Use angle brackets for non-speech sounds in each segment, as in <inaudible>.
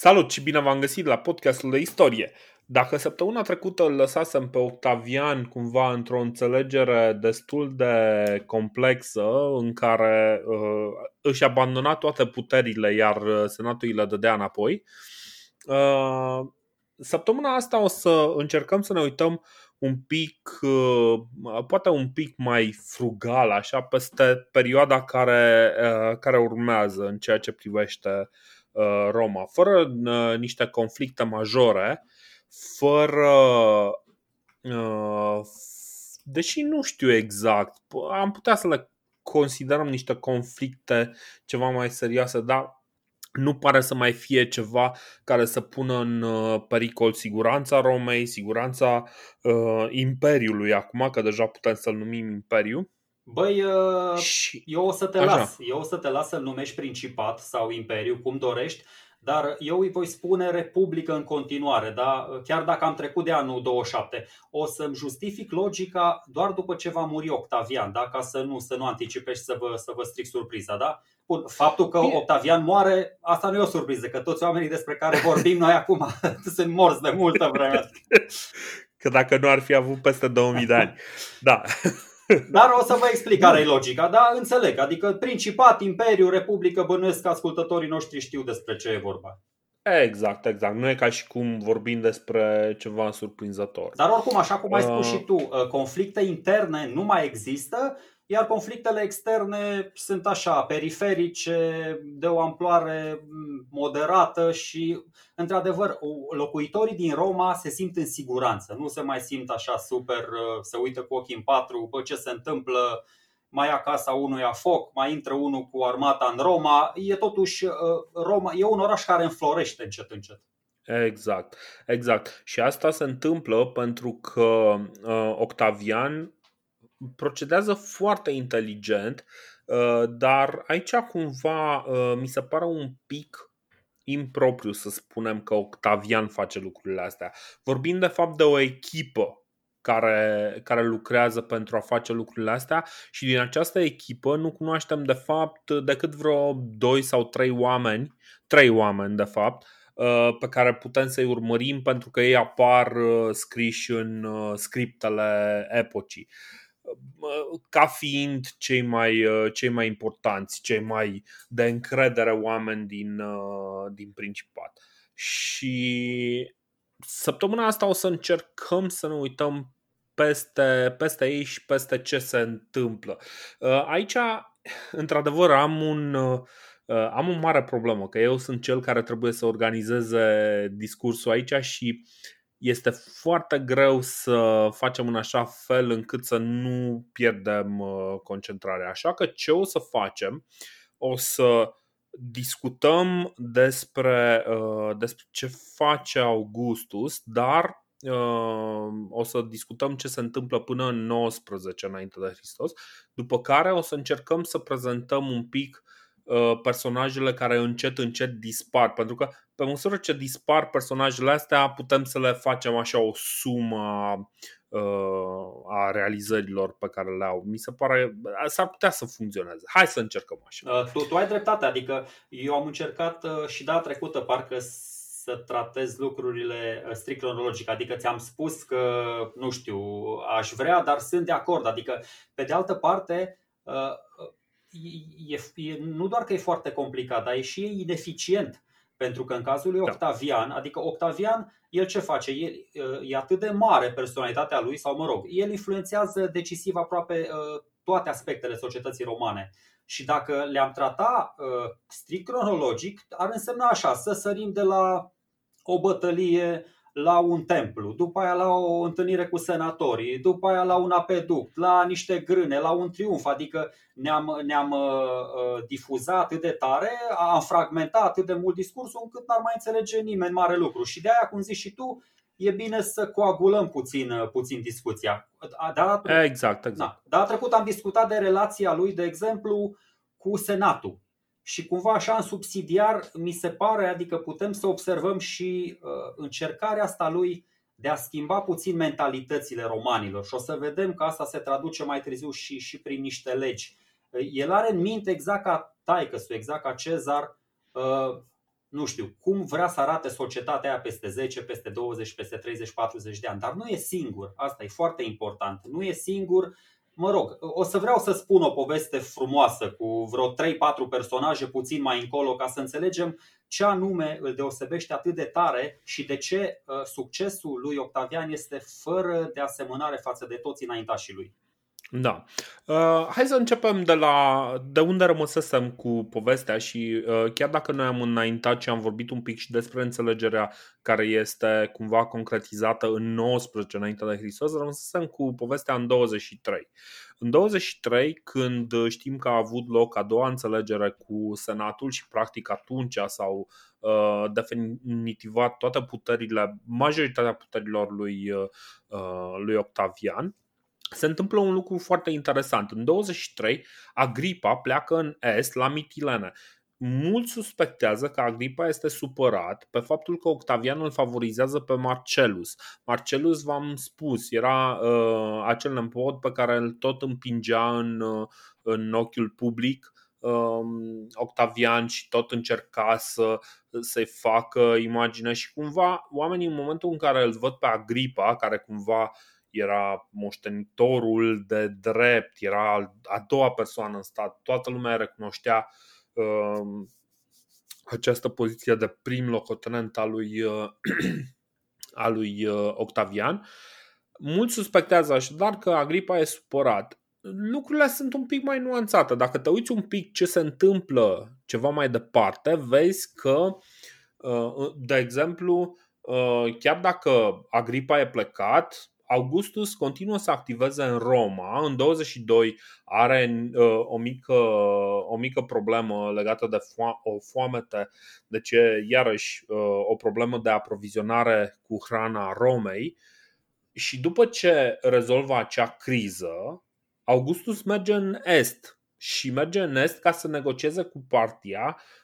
Salut și bine v-am găsit la podcastul de istorie. Dacă săptămâna trecută îl lăsasem pe Octavian cumva într-o înțelegere destul de complexă în care uh, își abandona toate puterile iar uh, senatul îi le dădea înapoi, uh, săptămâna asta o să încercăm să ne uităm un pic, uh, poate un pic mai frugal, așa, peste perioada care, uh, care urmează în ceea ce privește uh, Uh, Roma, fără uh, niște conflicte majore, fără. Uh, deși nu știu exact, am putea să le considerăm niște conflicte ceva mai serioase, dar nu pare să mai fie ceva care să pună în pericol siguranța Romei, siguranța uh, Imperiului acum, că deja putem să-l numim Imperiu. Băi, uh, eu o să te Așa. las. Eu o să te las să-l numești principat sau imperiu, cum dorești, dar eu îi voi spune republică în continuare, da? chiar dacă am trecut de anul 27. O să-mi justific logica doar după ce va muri Octavian, da? ca să nu, să nu anticipezi să vă, să vă stric surpriza. Da? Bun, faptul că Octavian moare, asta nu e o surpriză, că toți oamenii despre care vorbim noi acum <laughs> sunt morți de multă vreme. <laughs> Că dacă nu ar fi avut peste 2000 de ani. Da. Dar o să vă explic care e logica, da? Înțeleg. Adică Principat, Imperiu, Republică, bănuiesc că ascultătorii noștri știu despre ce e vorba. Exact, exact. Nu e ca și cum vorbim despre ceva surprinzător. Dar oricum, așa cum ai spus uh... și tu, uh, conflicte interne nu mai există, iar conflictele externe sunt așa, periferice, de o amploare moderată și, într-adevăr, locuitorii din Roma se simt în siguranță. Nu se mai simt așa super, uh, se uită cu ochii în patru, bă, ce se întâmplă, mai ia casa unuia foc, mai intră unul cu armata în Roma. E totuși, uh, Roma e un oraș care înflorește încet încet. Exact, exact. Și asta se întâmplă pentru că uh, Octavian procedează foarte inteligent, uh, dar aici cumva uh, mi se pare un pic impropriu să spunem că Octavian face lucrurile astea. Vorbim de fapt de o echipă care, care lucrează pentru a face lucrurile astea și din această echipă nu cunoaștem de fapt decât vreo 2 sau 3 oameni, 3 oameni de fapt, uh, pe care putem să-i urmărim pentru că ei apar scriși în scriptele epocii ca fiind cei mai, uh, cei mai importanți, cei mai de încredere oameni din, uh, din Principat. Și săptămâna asta o să încercăm să ne uităm peste, peste ei și peste ce se întâmplă. Uh, aici, într-adevăr, am un, am o mare problemă, că eu sunt cel care trebuie să organizeze discursul aici și este foarte greu să facem în așa fel încât să nu pierdem uh, concentrarea. Așa că ce o să facem? O să discutăm despre, uh, despre ce face Augustus, dar uh, o să discutăm ce se întâmplă până în 19 înainte de Hristos, după care o să încercăm să prezentăm un pic Uh, personajele care încet încet dispar, pentru că pe măsură ce dispar personajele astea putem să le facem așa o sumă uh, a realizărilor pe care le au. Mi se pare, s-ar putea să funcționeze. Hai să încercăm așa. Uh, tu, tu ai dreptate, adică eu am încercat și data trecută parcă să tratez lucrurile strict cronologic, adică ți-am spus că, nu știu, aș vrea, dar sunt de acord. Adică, pe de altă parte, e, e, nu doar că e foarte complicat, dar e și ineficient. Pentru că în cazul lui da. Octavian, da. adică Octavian, el ce face? El, e atât de mare personalitatea lui, sau mă rog, el influențează decisiv aproape toate aspectele societății romane. Și dacă le-am trata strict cronologic, ar însemna așa, să sărim de la o bătălie la un templu, după aia la o întâlnire cu senatorii, după aia la un apeduct, la niște grâne, la un triumf, adică ne-am, ne-am uh, uh, difuzat atât de tare, am fragmentat atât de mult discursul încât n-ar mai înțelege nimeni mare lucru. Și de aia, cum zici și tu, e bine să coagulăm puțin, uh, puțin discuția. Da, exact, exact. Da, data trecut am discutat de relația lui, de exemplu, cu Senatul și cumva așa în subsidiar mi se pare, adică putem să observăm și uh, încercarea asta lui de a schimba puțin mentalitățile romanilor și o să vedem că asta se traduce mai târziu și, și prin niște legi. Uh, el are în minte exact ca taică exact ca Cezar, uh, nu știu, cum vrea să arate societatea aia peste 10, peste 20, peste 30, 40 de ani. Dar nu e singur, asta e foarte important. Nu e singur, mă rog, o să vreau să spun o poveste frumoasă cu vreo 3-4 personaje puțin mai încolo ca să înțelegem ce anume îl deosebește atât de tare și de ce uh, succesul lui Octavian este fără de asemănare față de toți înaintașii lui. Da. Uh, hai să începem de la de unde rămăsesem cu povestea și uh, chiar dacă noi am înaintat și am vorbit un pic și despre înțelegerea care este cumva concretizată în 19 înainte de Hristos, rămăsesem cu povestea în 23. În 23, când știm că a avut loc a doua înțelegere cu Senatul și practic atunci s-au uh, definitivat toate puterile, majoritatea puterilor lui, uh, lui Octavian, se întâmplă un lucru foarte interesant. În 23, Agripa pleacă în est la Mitilene. Mulți suspectează că Agripa este supărat pe faptul că Octavian îl favorizează pe Marcelus. Marcelus, v-am spus, era uh, acel nepot pe care îl tot împingea în, uh, în ochiul public uh, Octavian și tot încerca să, să-i facă imagine și cumva oamenii în momentul în care îl văd pe Agripa, care cumva uh, era moștenitorul de drept, era a doua persoană în stat, toată lumea recunoștea uh, această poziție de prim locotenent al lui, uh, <clears throat> al lui uh, Octavian. Mulți suspectează așadar că Agripa e supărat. Lucrurile sunt un pic mai nuanțate. Dacă te uiți un pic ce se întâmplă ceva mai departe, vezi că, uh, de exemplu, uh, chiar dacă Agripa e plecat, Augustus continuă să activeze în Roma. În 22 are uh, o, mică, o mică problemă legată de fo- o foamete, deci e iarăși uh, o problemă de aprovizionare cu hrana Romei. Și după ce rezolvă acea criză, Augustus merge în est și merge în est ca să negocieze cu partia Uh,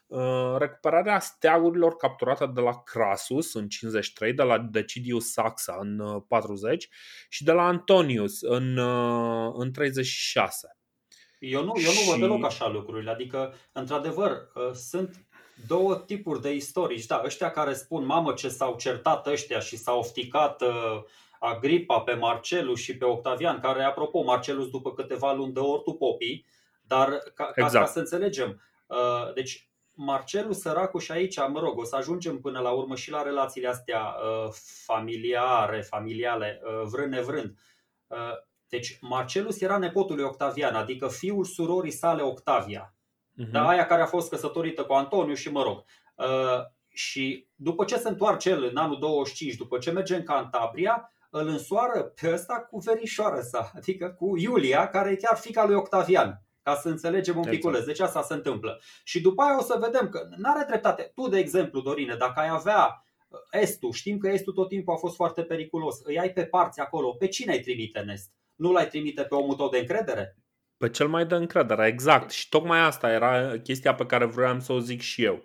recuperarea steagurilor capturate de la Crassus în 53, de la Decidius Saxa în 40 uh, și de la Antonius în, uh, în 36. Eu nu, eu nu văd deloc așa lucrurile. Adică, într-adevăr, sunt două tipuri de istorici. Da, ăștia care spun, mamă, ce s-au certat ăștia și s-au ofticat Agripa pe Marcelus și pe Octavian, care, apropo, Marcelus după câteva luni de ortu popii, dar ca, exact. ca, ca să înțelegem, deci Marcelul săracul și aici, mă rog, o să ajungem până la urmă și la relațiile astea uh, familiare, familiale, uh, vrând nevrând. Uh, deci Marcelus era nepotul lui Octavian, adică fiul surorii sale Octavia. Uh-huh. Da, aia care a fost căsătorită cu Antoniu și mă rog. Și după ce se întoarce el în anul 25, după ce merge în Cantabria, îl însoară pe ăsta cu verișoara sa, <laughs> adică cu Iulia, care e chiar fica lui Octavian ca să înțelegem un piculeț. Exact. Deci asta se întâmplă. Și după aia o să vedem că nu are dreptate. Tu, de exemplu, Dorine, dacă ai avea uh, Estul, știm că Estul tot timpul a fost foarte periculos, îi ai pe parți acolo, pe cine ai trimite în Est? Nu l-ai trimite pe omul tău de încredere? Pe cel mai de încredere, exact. Și tocmai asta era chestia pe care vroiam să o zic și eu.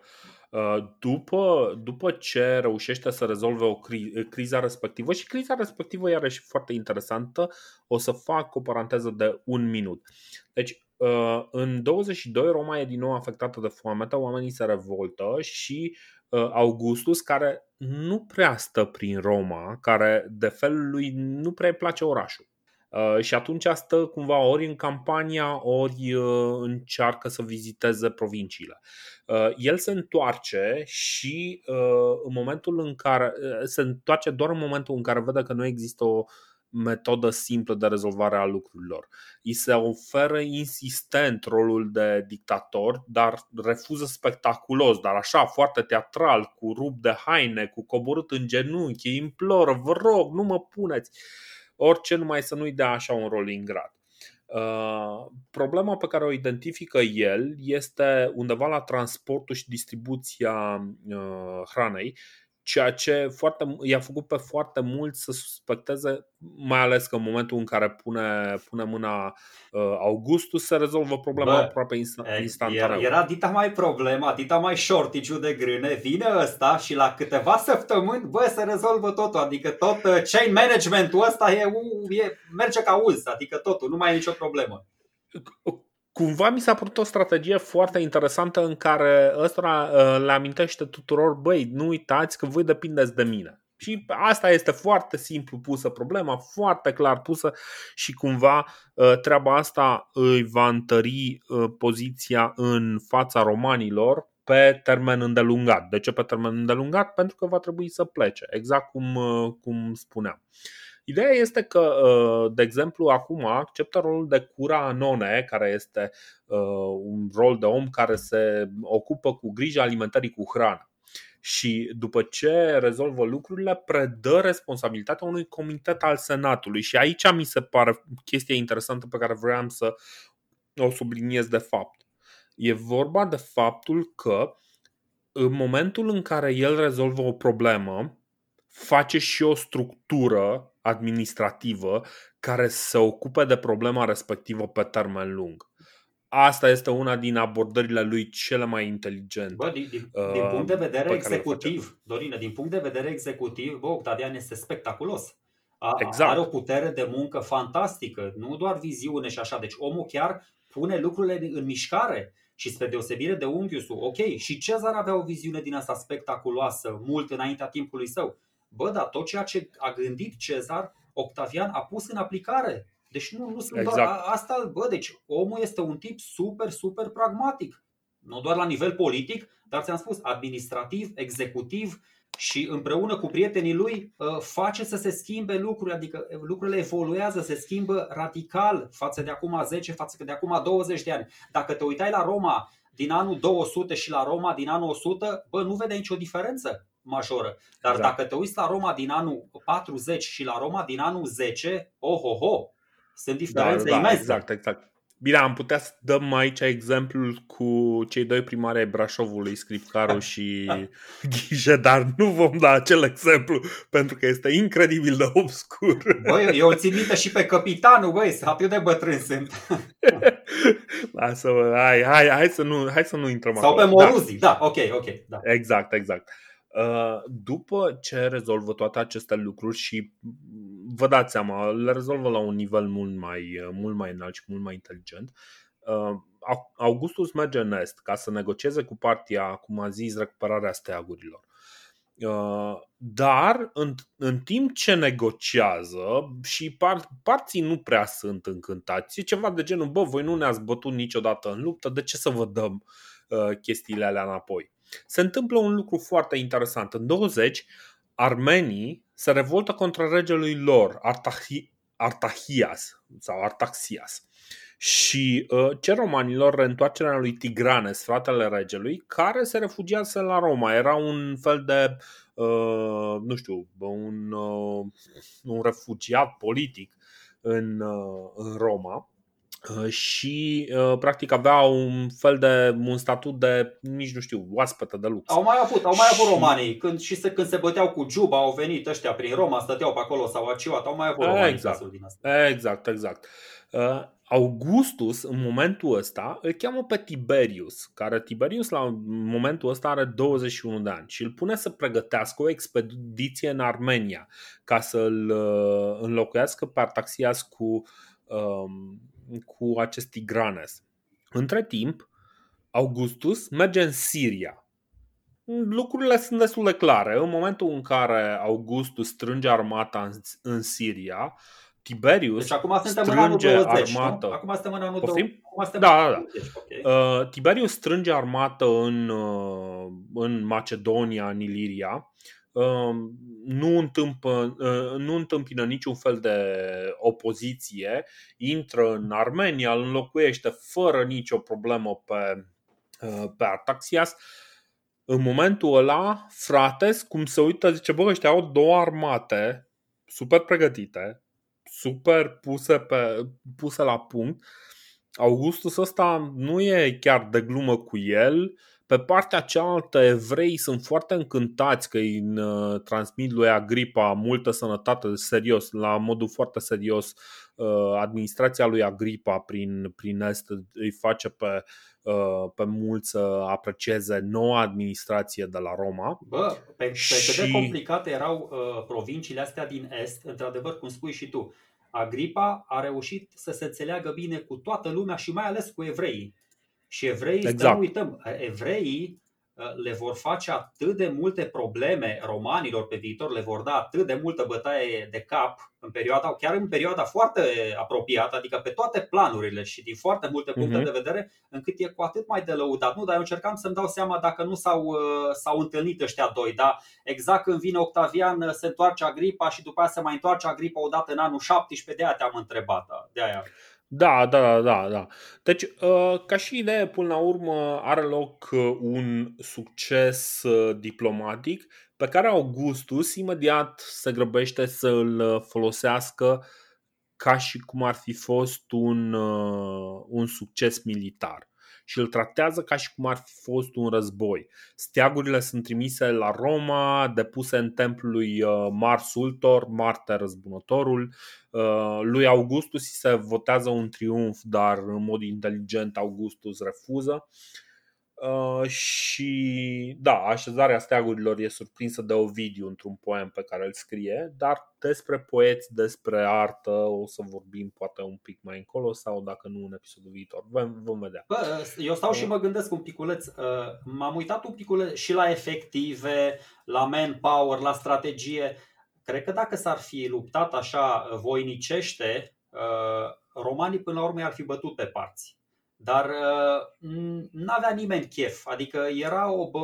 Uh, după, după ce reușește să rezolve o cri- criza respectivă și criza respectivă iarăși foarte interesantă, o să fac o paranteză de un minut. Deci Uh, în 22 Roma e din nou afectată de foamete, oamenii se revoltă și uh, Augustus, care nu prea stă prin Roma, care de felul lui nu prea îi place orașul. Uh, și atunci stă cumva ori în campania, ori încearcă să viziteze provinciile. El se întoarce și în momentul în care se întoarce doar în momentul în care vede că nu există o metodă simplă de rezolvare a lucrurilor. Îi se oferă insistent rolul de dictator, dar refuză spectaculos, dar așa, foarte teatral, cu rup de haine, cu coborât în genunchi, îi imploră, vă rog, nu mă puneți. Orice numai să nu-i dea așa un rol ingrat. Uh, problema pe care o identifică el este undeva la transportul și distribuția uh, hranei ceea ce foarte, i-a făcut pe foarte mulți să suspecteze, mai ales că în momentul în care pune, pune mâna uh, Augustus se rezolvă problema Bă, aproape instantaneu. Era dita mai problema, dita mai shortage de grâne, vine ăsta și la câteva săptămâni, bă, se rezolvă totul, adică tot uh, chain managementul ăsta e, e, merge ca uz, adică totul, nu mai e nicio problemă. Cumva mi s-a părut o strategie foarte interesantă în care ăsta uh, le amintește tuturor, băi, nu uitați că voi depindeți de mine. Și asta este foarte simplu pusă problema, foarte clar pusă și cumva uh, treaba asta îi va întări uh, poziția în fața romanilor pe termen îndelungat. De ce pe termen îndelungat? Pentru că va trebui să plece, exact cum, cum spuneam. Ideea este că, uh, de exemplu, acum acceptă rolul de cura none, care este uh, un rol de om care se ocupă cu grija alimentării cu hrană. Și după ce rezolvă lucrurile, predă responsabilitatea unui comitet al Senatului. Și aici mi se pare chestia interesantă pe care vreau să o subliniez de fapt. E vorba de faptul că în momentul în care el rezolvă o problemă, face și o structură administrativă care se ocupe de problema respectivă pe termen lung. Asta este una din abordările lui cele mai inteligente. Bă, din, din, uh, din punct de vedere executiv, Dorina, din punct de vedere executiv, bă, Octavian este spectaculos. A, exact. Are o putere de muncă fantastică, nu doar viziune și așa. Deci omul chiar pune lucrurile în mișcare și spre deosebire de unghiusul, ok, și Cezar avea o viziune din asta spectaculoasă, mult înaintea timpului său. Bă, dar tot ceea ce a gândit Cezar, Octavian a pus în aplicare. Deci nu, nu sunt exact. doar asta, bă, deci omul este un tip super, super pragmatic. Nu doar la nivel politic, dar ți-am spus, administrativ, executiv și împreună cu prietenii lui ă, face să se schimbe lucrurile, adică lucrurile evoluează, se schimbă radical față de acum 10, față de acum 20 de ani. Dacă te uitai la Roma din anul 200 și la Roma din anul 100, bă, nu vedeai nicio diferență majoră. Dar exact. dacă te uiți la Roma din anul 40 și la Roma din anul 10, oh, oh, oh, sunt diferențe da, imense. Da, exact, exact. Bine, am putea să dăm aici exemplul cu cei doi primari ai Brașovului, Scripcaru <laughs> și Ghije, dar nu vom da acel exemplu pentru că este incredibil de obscur. Băi, eu țin minte și pe capitanul, băi, atât de bătrân sunt. <laughs> Lasă, hai, hai, hai, să nu, hai să nu intrăm Sau acolo. pe Moruzi, da. da, ok, ok. Da. Exact, exact. Uh, după ce rezolvă toate aceste lucruri și vă dați seama, le rezolvă la un nivel mult mai, mult mai înalt și mult mai inteligent, uh, Augustus merge în Est ca să negocieze cu partia, cum a zis, recuperarea steagurilor. Uh, dar în, în timp ce negociază și par, parții nu prea sunt încântați, e ceva de genul, bă, voi nu ne-ați bătut niciodată în luptă, de ce să vă dăm uh, chestiile alea înapoi? Se întâmplă un lucru foarte interesant. În 20, armenii se revoltă contra regelui lor, Artahi, Artahias sau Artaxias și uh, cer romanilor reîntoarcerea lui Tigranes, fratele regelui, care se refugiase la Roma. Era un fel de, uh, nu știu, un, uh, un refugiat politic în, uh, în Roma Uh, și uh, practic avea un fel de un statut de, nici nu știu, oaspătă de lux. Au mai avut, au mai avut romanii, când, și se, când se băteau cu Juba, au venit ăștia prin Roma, stăteau pe acolo, sau aciuat, au mai avut romanii exact. din asta. Exact, exact. Uh, Augustus, în momentul ăsta, îl cheamă pe Tiberius, care Tiberius la momentul ăsta are 21 de ani și îl pune să pregătească o expediție în Armenia ca să-l înlocuiască pe Artaxias cu um, cu acest Tigranes. Între timp, Augustus merge în Siria. Lucrurile sunt destul de clare. În momentul în care Augustus strânge armata în, în Siria, Tiberius deci acum suntem strânge în 20, armată. Nu? Acum suntem în anul 20. Da, da, da. Okay. Uh, Tiberius strânge armată în, uh, în Macedonia, în Iliria Um, nu, întâmpă, uh, nu întâmpină niciun fel de opoziție, intră în Armenia, îl înlocuiește fără nicio problemă pe, uh, pe Artaxias. În momentul ăla, frates, cum se uită, zice, bă, ăștia au două armate super pregătite, super puse, pe, puse la punct. Augustus ăsta nu e chiar de glumă cu el, pe partea cealaltă, evrei sunt foarte încântați că îi uh, transmit lui Agripa multă sănătate, serios, la modul foarte serios. Uh, administrația lui Agripa prin, prin Est îi face pe, uh, pe mulți să aprecieze noua administrație de la Roma. Bă, pe, pe și... cât de complicate erau uh, provinciile astea din Est, într-adevăr, cum spui și tu, Agripa a reușit să se înțeleagă bine cu toată lumea și mai ales cu evreii. Și evreii, exact. să nu uităm, evreii Uh, le vor face atât de multe probleme romanilor pe viitor, le vor da atât de multă bătaie de cap în perioada, chiar în perioada foarte apropiată, adică pe toate planurile și din foarte multe puncte uh-huh. de vedere, încât e cu atât mai de lăudat. Nu, dar eu încercam să-mi dau seama dacă nu s-au, uh, s-au întâlnit ăștia doi, dar exact când vine Octavian uh, se întoarce Agripa și după aceea se mai întoarce Agripa odată în anul 17, de aia te-am întrebat. De aia. Da, da, da, da, da. Deci, uh, ca și idee, până la urmă, are loc uh, un succes uh, diplomatic pe care Augustus imediat se grăbește să îl folosească ca și cum ar fi fost un, un succes militar și îl tratează ca și cum ar fi fost un război. Steagurile sunt trimise la Roma, depuse în templul lui uh, Mars Ultor, Marte răzbunătorul. Uh, lui Augustus se votează un triumf, dar în mod inteligent Augustus refuză. Uh, și da, așezarea steagurilor e surprinsă de Ovidiu într-un poem pe care îl scrie, dar despre poeți, despre artă o să vorbim poate un pic mai încolo sau dacă nu în episodul viitor. Vom, vom vedea. Bă, eu stau și mă gândesc un piculeț, uh, m-am uitat un piculeț și la efective, la manpower, la strategie. Cred că dacă s-ar fi luptat așa voinicește, uh, romanii până la urmă ar fi bătut pe parți. Dar uh, nu avea nimeni chef, adică era o, o,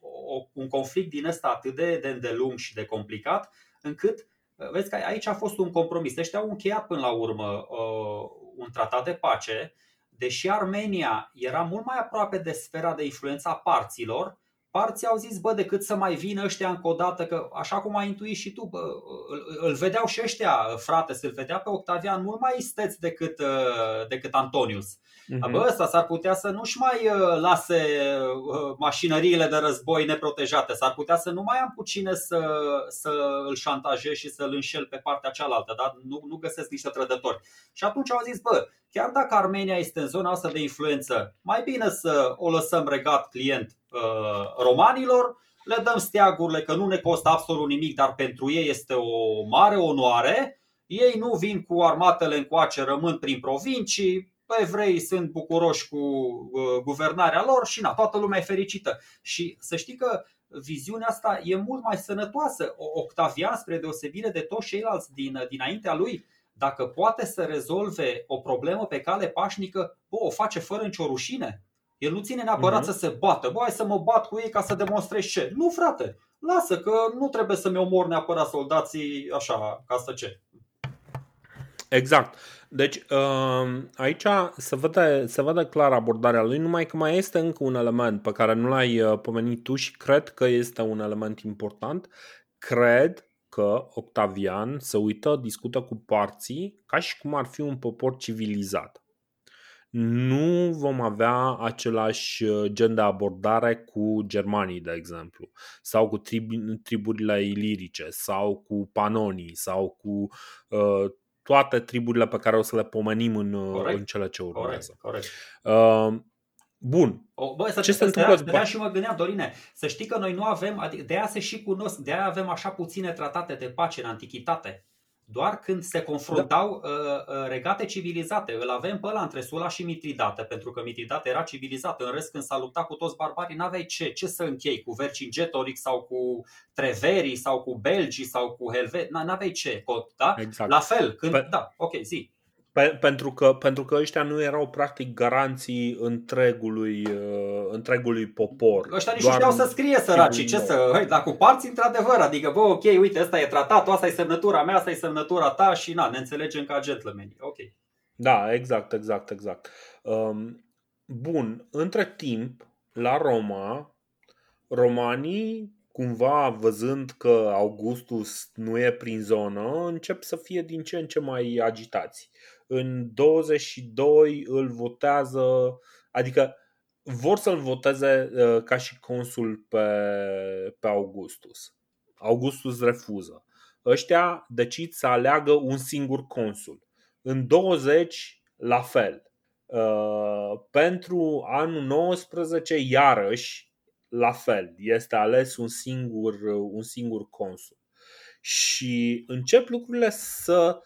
o, un conflict din ăsta atât de, de îndelung și de complicat, încât uh, vezi că aici a fost un compromis. Ăștia au încheiat până la urmă uh, un tratat de pace, deși Armenia era mult mai aproape de sfera de influență a parților, parții au zis, bă, decât să mai vină ăștia încă o dată, că așa cum ai intuit și tu, bă, îl, îl vedeau și ăștia, frate, să-l vedea pe Octavian mult mai isteț decât, decât Antonius. Uh-huh. Bă, ăsta s-ar putea să nu-și mai uh, lase uh, mașinăriile de război neprotejate, s-ar putea să nu mai am cu cine să, să îl șantajez și să-l înșel pe partea cealaltă, dar nu, nu găsesc niște trădători. Și atunci au zis, bă, chiar dacă Armenia este în zona asta de influență, mai bine să o lăsăm regat client uh, romanilor, le dăm steagurile că nu ne costă absolut nimic, dar pentru ei este o mare onoare. Ei nu vin cu armatele încoace, rămân prin provincii, evrei sunt bucuroși cu uh, guvernarea lor și na, toată lumea e fericită. Și să știi că viziunea asta e mult mai sănătoasă. Octavian, spre deosebire de toți ceilalți din, dinaintea lui, dacă poate să rezolve o problemă pe cale pașnică, bă, o face fără nicio rușine. El nu ține neapărat mm-hmm. să se bată. Bă, hai să mă bat cu ei ca să demonstrez ce. Nu, frate, lasă că nu trebuie să-mi omor neapărat soldații așa, ca să ce. Exact. Deci um, aici se vede, se vede clar abordarea lui, numai că mai este încă un element pe care nu l-ai uh, pomenit tu și cred că este un element important. Cred că Octavian se uită, discută cu parții ca și cum ar fi un popor civilizat. Nu vom avea același uh, gen de abordare cu germanii, de exemplu, sau cu triburile ilirice, sau cu panonii, sau cu uh, toate triburile pe care o să le pomenim în, în cele ce urmează. Corect, corect. Uh, Bun. O, bă, să ce se întâmplă după? și mă gândeam, Dorine, să știi că noi nu avem, adică de aia se și cunosc, de aia avem așa puține tratate de pace în antichitate doar când se confruntau da. uh, uh, regate civilizate. Îl avem pe ăla între Sula și Mitridate, pentru că Mitridate era civilizată. În rest, când s-a luptat cu toți barbarii, n-aveai ce, ce să închei cu Vercingetorix sau cu Treverii sau cu Belgii sau cu Helvet, n-aveai ce. Da? Exact. La fel, când, pe... da, ok, zi. Pe, pentru, că, pentru că ăștia nu erau practic garanții întregului, uh, întregului popor. Ăștia nici nu știau să scrie săracii, ce să, hei, dar cu parți într-adevăr, adică bă, ok, uite, ăsta e tratatul, asta e semnătura mea, asta e semnătura ta și na, ne înțelegem ca gentlemen. Ok. Da, exact, exact, exact. Um, bun, între timp, la Roma, romanii cumva văzând că Augustus nu e prin zonă, încep să fie din ce în ce mai agitați în 22 îl votează, adică vor să-l voteze uh, ca și consul pe, pe Augustus. Augustus refuză. Ăștia decid să aleagă un singur consul. În 20, la fel. Uh, pentru anul 19, iarăși, la fel. Este ales un singur, un singur consul. Și încep lucrurile să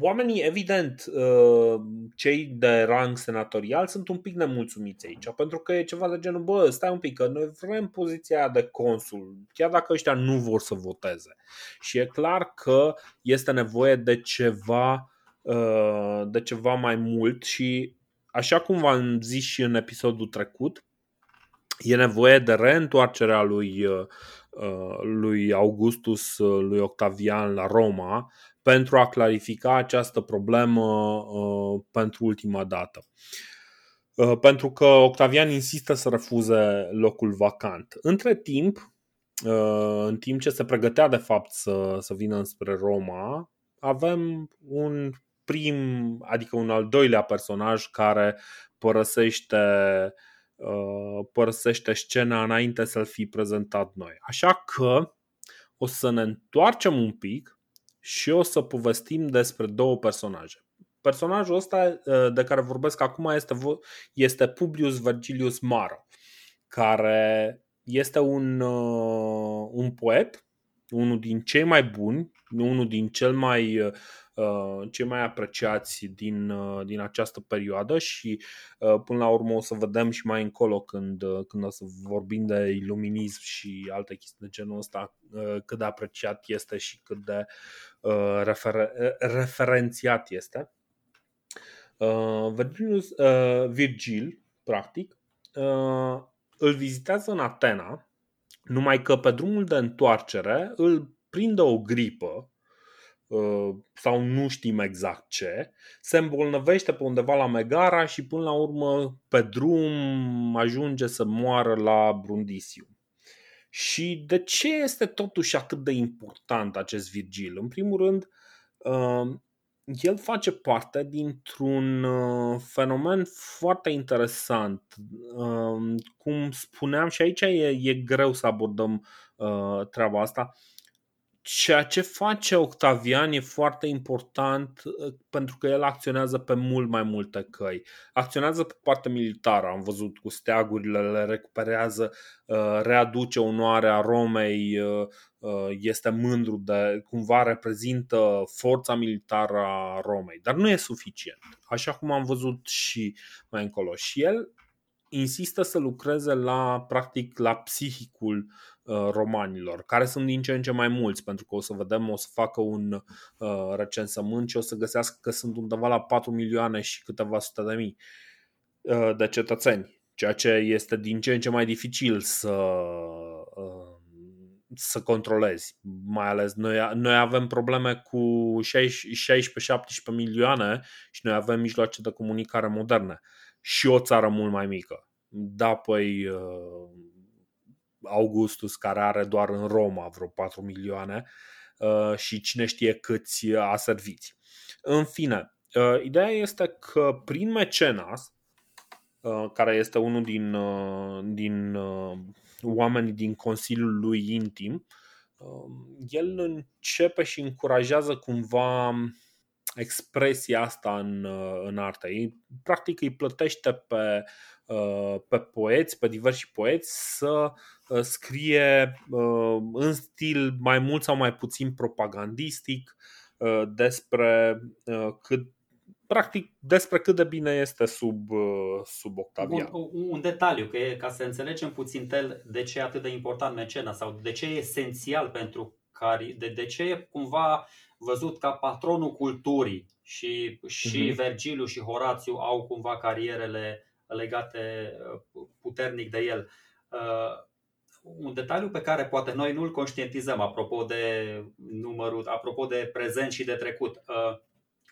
Oamenii, evident, uh, cei de rang senatorial sunt un pic nemulțumiți aici, pentru că e ceva de genul, bă, stai un pic, că noi vrem poziția de consul, chiar dacă ăștia nu vor să voteze. Și e clar că este nevoie de ceva, uh, de ceva mai mult și, așa cum v-am zis și în episodul trecut, e nevoie de reîntoarcerea lui, uh, lui Augustus, lui Octavian la Roma, pentru a clarifica această problemă uh, pentru ultima dată. Uh, pentru că Octavian insistă să refuze locul vacant. Între timp, uh, în timp ce se pregătea de fapt să, să vină înspre Roma, avem un prim, adică un al doilea personaj care părăsește, părăsește scena înainte să-l fi prezentat noi. Așa că o să ne întoarcem un pic și o să povestim despre două personaje. Personajul ăsta uh, de care vorbesc acum este, este Publius Vergilius Maro, care este un, uh, un poet, unul din cei mai buni, unul din cel mai uh, Uh, cei mai apreciați din, uh, din această perioadă și uh, până la urmă o să vedem și mai încolo când, când o să vorbim de iluminism și alte chestii de genul ăsta cât de apreciat este și cât de refer, referențiat este. Virgilius, Virgil, practic, îl vizitează în Atena, numai că pe drumul de întoarcere îl prinde o gripă Uh, sau nu știm exact ce, se îmbolnăvește pe undeva la Megara și până la urmă pe drum ajunge să moară la Brundisiu. Și de ce este totuși atât de important acest Virgil? În primul rând, uh, el face parte dintr-un uh, fenomen foarte interesant. Cum spuneam și aici e, e greu să abordăm treaba asta Ceea ce face Octavian e foarte important uh, pentru că el acționează pe mult mai multe căi. Acționează pe partea militară, am văzut cu steagurile, le recuperează, uh, readuce onoarea Romei, uh, este mândru de cumva reprezintă forța militară a Romei, dar nu e suficient, așa cum am văzut și mai încolo. Și el insistă să lucreze la practic la psihicul Uh, romanilor, care sunt din ce în ce mai mulți, pentru că o să vedem, o să facă un uh, recensământ și o să găsească că sunt undeva la 4 milioane și câteva sute de mii uh, de cetățeni, ceea ce este din ce în ce mai dificil să, uh, să controlezi. Mai ales noi, noi avem probleme cu 16-17 milioane și noi avem mijloace de comunicare moderne și o țară mult mai mică. Da, păi uh, Augustus, care are doar în Roma vreo 4 milioane uh, și cine știe câți aserviți. În fine, uh, ideea este că prin mecenas, uh, care este unul din, din oamenii din Consiliul lui intim, el începe și încurajează cumva expresia asta în, în artă. Ei, practic îi plătește pe, pe poeți, pe diversi poeți să Uh, scrie uh, în stil mai mult sau mai puțin propagandistic uh, despre cât practic despre cât de bine este sub, sub Octavian. Un, un detaliu, că e, ca să înțelegem puțin tel de ce e atât de important mecena sau de ce e esențial pentru care, de, de ce e cumva văzut ca patronul culturii și, și uh-huh. Vergiliu și Horațiu au cumva carierele legate puternic de el un detaliu pe care poate noi nu-l conștientizăm apropo de numărul, apropo de prezent și de trecut. Uh,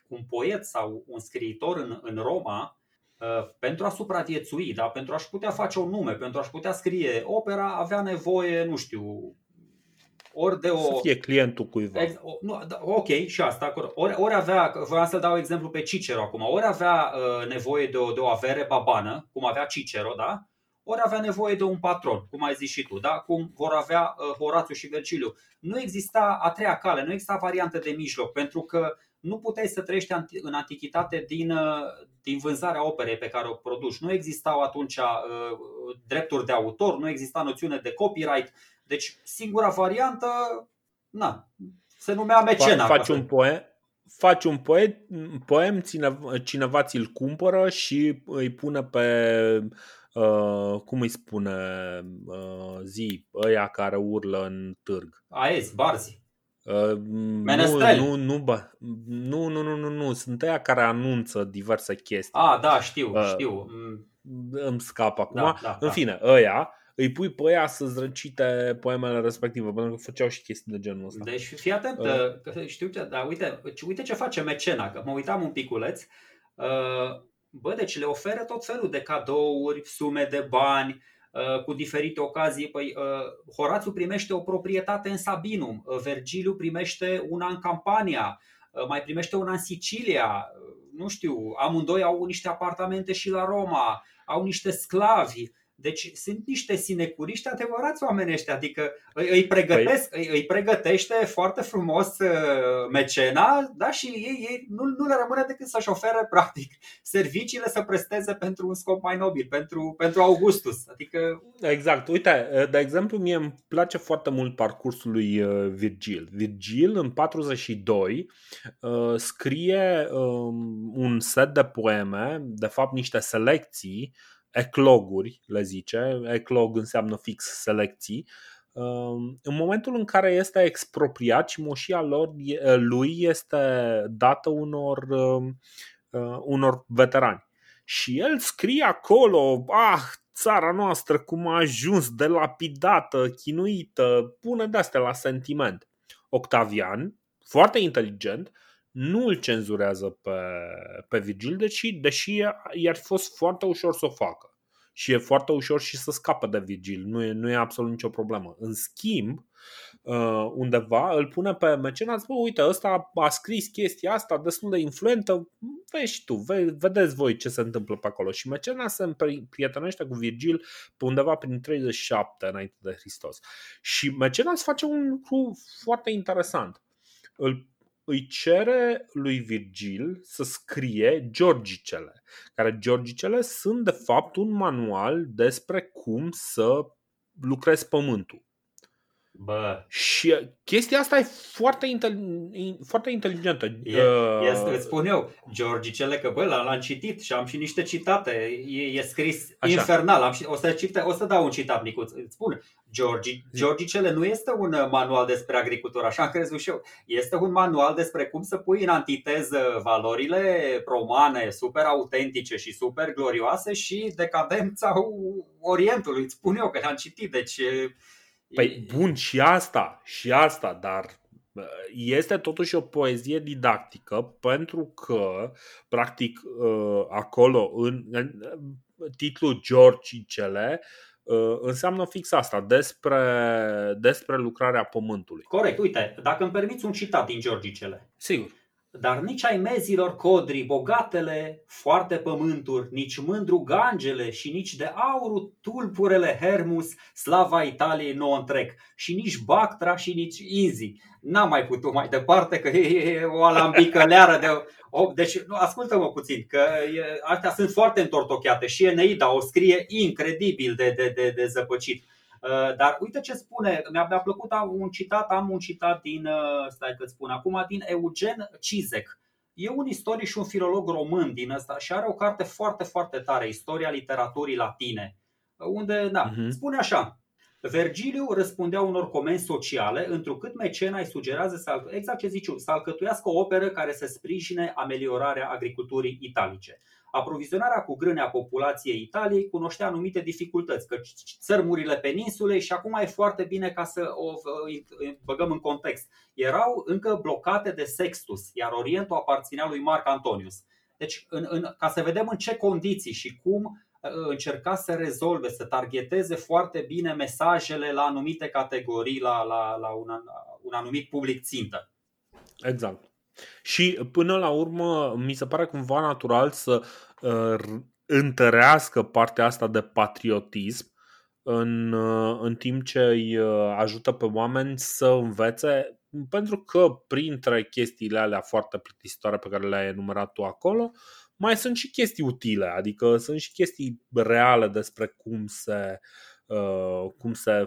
un poet sau un scriitor în, în Roma, uh, pentru a supraviețui, da, pentru a-și putea face un nume, pentru a-și putea scrie opera, avea nevoie, nu știu, ori de o. Să fie clientul cuiva. Ex, nu, da, ok, și asta. Ori, ori avea, vreau să dau exemplu pe Cicero acum, ori avea uh, nevoie de o, de o avere babană, cum avea Cicero, da? Ori avea nevoie de un patron, cum ai zis și tu, da? cum vor avea uh, Horațiu și Vergiliu. Nu exista a treia cale, nu exista variantă de mijloc, pentru că nu puteai să trăiești în antichitate din, uh, din vânzarea operei pe care o produci. Nu existau atunci uh, drepturi de autor, nu exista noțiune de copyright. Deci singura variantă, na, se numea mecena. Faci un poem, faci un poet, poem, cineva, cineva ți-l cumpără și îi pune pe, uh, cum îi spune, uh, zi, ăia care urlă în târg. Aezi, barzi. Uh, Menestrel. nu, nu, bă, nu, nu, nu, nu, nu, sunt ăia care anunță diverse chestii. Ah, da, știu, Uh, știu. Mm, Îmi scap acum. Da, da, în da. fine, ăia îi pui pe ăia să-ți recite poemele respective, pentru că făceau și chestii de genul ăsta. Deci fii atent, Uh. că știu ce, dar uite, uite ce face mecena, că mă uitam un piculeț. Uh, Bă, deci le oferă tot felul de cadouri, sume de bani, uh, cu diferite ocazii. Păi, uh, Horațiu primește o proprietate în Sabinum, uh, Vergiliu primește una în Campania, uh, mai primește una în Sicilia, uh, nu știu, amândoi au niște apartamente și la Roma, au niște sclavi. Deci sunt niște sinecuriști adevărați oameni ăștia, adică îi, îi, pregătesc, îi, îi pregătește foarte frumos uh, mecena da? și ei, ei nu, nu le rămâne decât să-și ofere <laughs> practic serviciile să presteze pentru un scop mai nobil, pentru, pentru Augustus. Adică Exact. Uite, de exemplu, mie îmi place foarte mult parcursul lui uh, Virgil. Virgil, în 42, uh, scrie um, un set de poeme, de fapt niște selecții, ecloguri, le zice. Eclog înseamnă fix selecții. Um, În momentul în care este expropriat și moșia lor, e- lui este dată unor, um, uh, unor veterani. Și el scrie acolo, ah, țara noastră cum a ajuns de lapidată, chinuită, pune de-astea la sentiment. Octavian, foarte inteligent, nu îl cenzurează pe, pe Virgil, deși, deși i-ar fi fost foarte ușor să o facă. Și e foarte ușor și să scape de Virgil, nu e, nu e absolut nicio problemă. În schimb, uh, undeva îl pune pe mecenas, bă, uite, ăsta a scris chestia asta destul de influentă, vezi și tu, ve- vedeți voi ce se întâmplă pe acolo. Și mecenas se împrietenește cu Virgil pe undeva prin 37 înainte de Hristos. Și mecenas face un lucru foarte interesant. Îl îi cere lui Virgil să scrie Georgicele, care Georgicele sunt de fapt un manual despre cum să lucrezi pământul. Bă, Și chestia asta e foarte, intel- foarte inteligentă. E, Uh, este, îți spun eu, Georgicele, că bă, l- l-am citit și am și niște citate. E, e scris Așa. infernal. Am și, o, să cite, o să dau un citat micuț. Îți spun, Georgi, Georgicele nu este un uh, manual despre agricultură, așa am crezut și eu. Este un manual despre cum să pui în antiteză valorile romane super autentice și super glorioase și decadența Orientului. Îți spun eu că l-am citit. Deci, e- Păi bun, și asta, și asta, dar uh, este totuși o poezie didactică pentru că, practic, uh, acolo, în, în titlul Georgicele, uh, înseamnă fix asta, despre, despre lucrarea pământului. Corect, uite, dacă îmi permiți un citat din Georgicele. Sigur. Dar nici ai mezilor codri, bogatele, foarte pământuri, nici mândru gangele și nici de aurul tulpurele Hermus, slava Italiei nouă întreg, și nici Bactra și nici Inzi. N-am mai putut mai departe că e, e o alambicăleară de... O, deci, nu, ascultă-mă puțin, că e, astea sunt foarte întortocheate și Eneida o scrie incredibil de, de, de, de zăpăcit. Uh, Dar uite ce spune, mi-a, mi-a plăcut am un citat, am un citat din, uh, stai că spun acum, din Eugen Cizek. E un istoric și un filolog român din ăsta și are o carte foarte, foarte tare, Istoria literaturii latine, unde, da, Mhm. spune așa, Vergiliu răspundea unor comenzi sociale, întrucât mecena îi sugerează să, al- exact ce zici, eu, să alcătuiască o operă care să sprijine ameliorarea agriculturii italice. Aprovizionarea cu grâne a populației Italiei cunoștea anumite dificultăți, că țărmurile peninsulei și acum e foarte bine ca să o uh, băgăm în context. Erau încă blocate de Sextus, iar Orientul aparținea lui Marc Antonius. Deci, în, în, ca să vedem în ce condiții și cum uh, încerca să rezolve, să targeteze foarte bine mesajele la anumite categorii, la, la, la un, an- un anumit public țintă. Exact. Și până la urmă, mi se pare cumva natural să uh, r- întărească partea asta de patriotism în, uh, în timp ce îi uh, ajută pe oameni să învețe, pentru că printre chestiile alea foarte plictisitoare pe care le-ai enumerat tu acolo, mai sunt și chestii utile, adică sunt și chestii reale despre cum se, uh, cum se,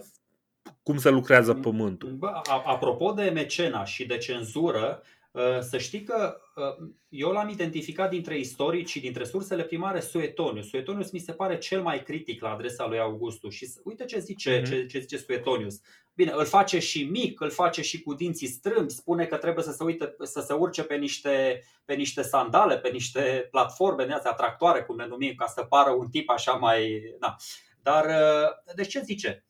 cum se lucrează pământul. Bă, a- apropo de mecena și de cenzură, Uh, să știi că uh, eu l-am identificat dintre istorici și dintre sursele primare Suetonius. Suetonius mi se pare cel mai critic la adresa lui Augustus și uite ce zice, mm-hmm. ce, ce zice Suetonius. Bine, îl face și mic, îl face și cu dinții strâmbi, spune că trebuie să se, uite, să se urce pe niște, pe niște sandale, pe niște platforme de astea, tractoare, cum le numim, ca să pară un tip așa mai... Na. Dar, uh, deci ce zice?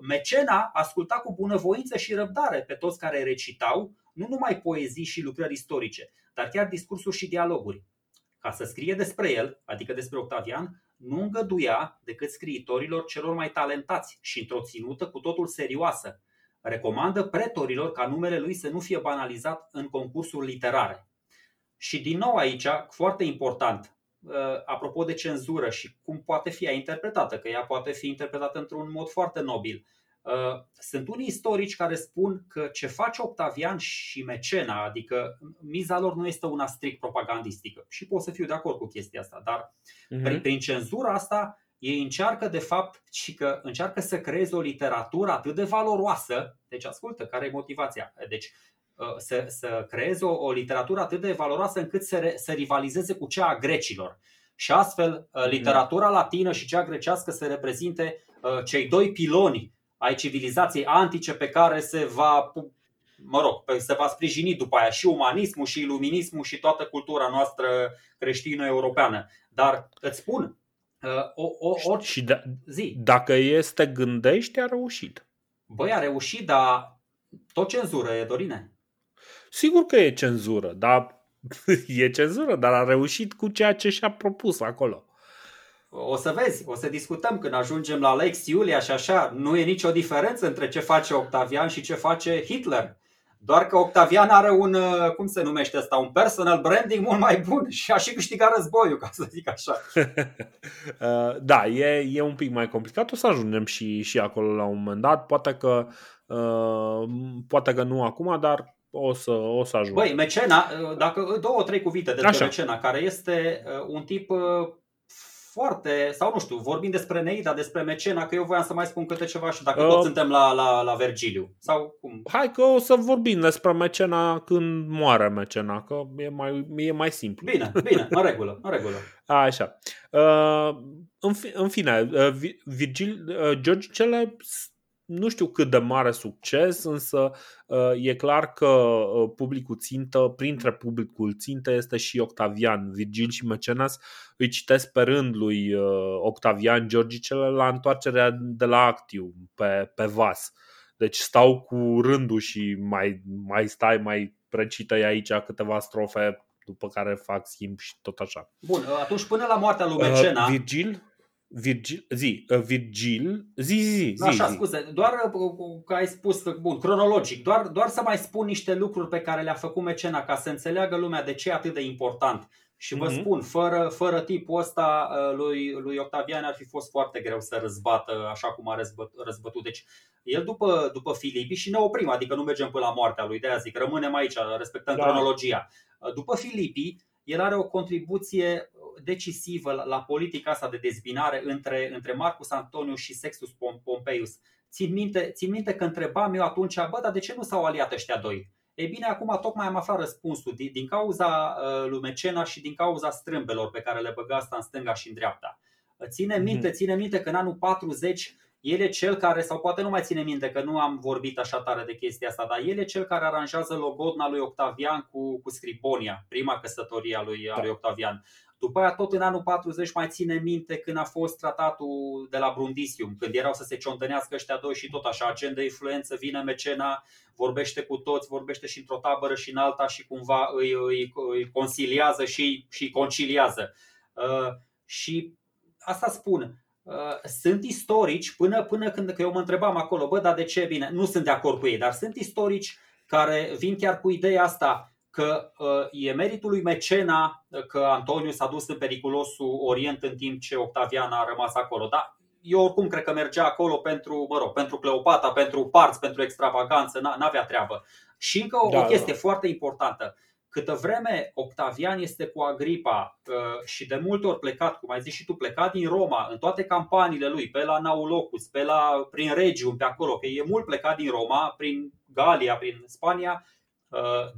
Mecena asculta cu bunăvoință și răbdare pe toți care recitau, nu numai poezii și lucrări istorice, dar chiar discursuri și dialoguri. Ca să scrie despre el, adică despre Octavian, nu îngăduia decât scriitorilor celor mai talentați și într-o ținută cu totul serioasă. Recomandă pretorilor ca numele lui să nu fie banalizat în concursuri literare. Și din nou aici, foarte important, uh, apropo de cenzură și cum poate fi ea interpretată, că ea poate fi interpretată într-un mod foarte nobil. Uh, sunt unii istorici care spun că ce face Octavian și Mecena, adică miza lor nu este una strict propagandistică și pot să fiu de acord cu chestia asta, dar uh-huh. prin, prin cenzura asta ei încearcă de fapt și că încearcă să creeze o literatură atât de valoroasă, deci ascultă, care e motivația? Deci uh, să, să creeze o, o literatură atât de valoroasă încât să, re, să rivalizeze cu cea a grecilor. Și astfel, uh, mhm. literatura latină și cea grecească să reprezinte cei doi piloni ai civilizației antice pe care se va, mă rog, se va sprijini după aia și umanismul și iluminismul și toată cultura noastră creștină-europeană. Dar îți spun, uh, o, o, o, și da, zi. dacă este gândești, a reușit. Băi, a reușit, dar tot cenzură e, Dorine. Sigur că e cenzură, dar <laughs> e cenzură, dar a reușit cu ceea ce și-a propus acolo. O să vezi, o să discutăm când ajungem la Lex Iulia și așa. Nu e nicio diferență între ce face Octavian și ce face Hitler. Doar că Octavian are un, uh, cum se numește asta, un personal branding mult mai bun <laughs> și a și câștigat războiul, ca să zic așa. <laughs> Uh, da, e, e un pic mai complicat. O să ajungem și, și acolo la un moment dat. Poate că, uh, poate că nu acum, dar o să, o să ajung. Băi, Mecena, dacă două, trei cuvinte despre Așa. Mecena, care este un tip foarte, sau nu știu, vorbim despre Neida, despre Mecena, că eu voiam să mai spun câte ceva și dacă uh, tot suntem la, la, la Vergiliu. Sau cum? Hai că o să vorbim despre Mecena când moare Mecena, că e mai, e mai simplu. Bine, bine, în regulă, în regulă. <laughs> Așa. Uh, în, fi, în fine, uh, Virgil, uh, George Cele nu știu cât de mare succes, însă uh, e clar că uh, publicul țintă, printre publicul țintă este și Octavian, Virgil și Mecenas. Îi citesc pe rând lui uh, Octavian Georgicele la întoarcerea de la Actiu pe, pe vas. Deci stau cu rândul și mai, mai stai, mai precită aici câteva strofe după care fac schimb și tot așa. Bun, atunci până la moartea lui Mecena... Uh, Virgil? Virgil, zi, uh, Virgil, zi, zi, zi. Așa, zi. scuze, doar uh, că ai spus, bun, cronologic, doar, doar să mai spun niște lucruri pe care le-a făcut Mecena ca să înțeleagă lumea de ce e atât de important. Și vă mm-hmm. spun, fără, fără tipul ăsta uh, lui, lui Octavian ar fi fost foarte greu să răzbată așa cum a răzbăt, răzbătut. Deci el după, după Filipi și ne oprim, adică nu mergem până la moartea lui, de aia zic, rămânem aici, respectăm da. cronologia. După Filipi, el are o contribuție decisivă la politica asta de dezbinare între, între Marcus Antonius și Sextus Pompeius. Țin minte, țin minte că întrebam eu atunci, bă, dar de ce nu s-au aliat ăștia doi? Ei bine, acum tocmai am aflat răspunsul din, din cauza uh, lui Mecena și din cauza strâmbelor pe care le băga asta în stânga și în dreapta. Ține minte, ține minte că în anul 40 el e cel care, sau poate nu mai ține minte că nu am vorbit așa tare de chestia asta, dar el e cel care aranjează logodna lui Octavian cu, cu Scribonia, prima căsătorie a lui, a lui Octavian. După aia, tot în anul 40, mai ține minte când a fost tratatul de la Brundisium, când erau să se ciontănească ăștia doi și tot așa, agent de influență, vine mecena, vorbește cu toți, vorbește și într-o tabără și în alta și cumva îi, îi, îi conciliază și, și conciliază. Uh, și asta spun, Uh, sunt istorici, până, până când că eu mă întrebam acolo, bă, dar de ce? Bine, nu sunt de acord cu ei, dar sunt istorici care vin chiar cu ideea asta că uh, e meritul lui Mecena că Antoniu s-a dus în periculosul Orient în timp ce Octavian a rămas acolo. Dar eu oricum cred că mergea acolo pentru, mă rog, pentru Cleopatra, pentru parți, pentru extravaganță, n-avea treabă. Și încă o, da, o chestie da. foarte importantă. Câtă vreme Octavian este cu Agripa uh, și de multe ori plecat, cum ai zis și tu, plecat din Roma în toate campaniile lui, pe la Naulocus, pe la, prin Regium, pe acolo, că e mult plecat din Roma, prin Galia, prin Spania,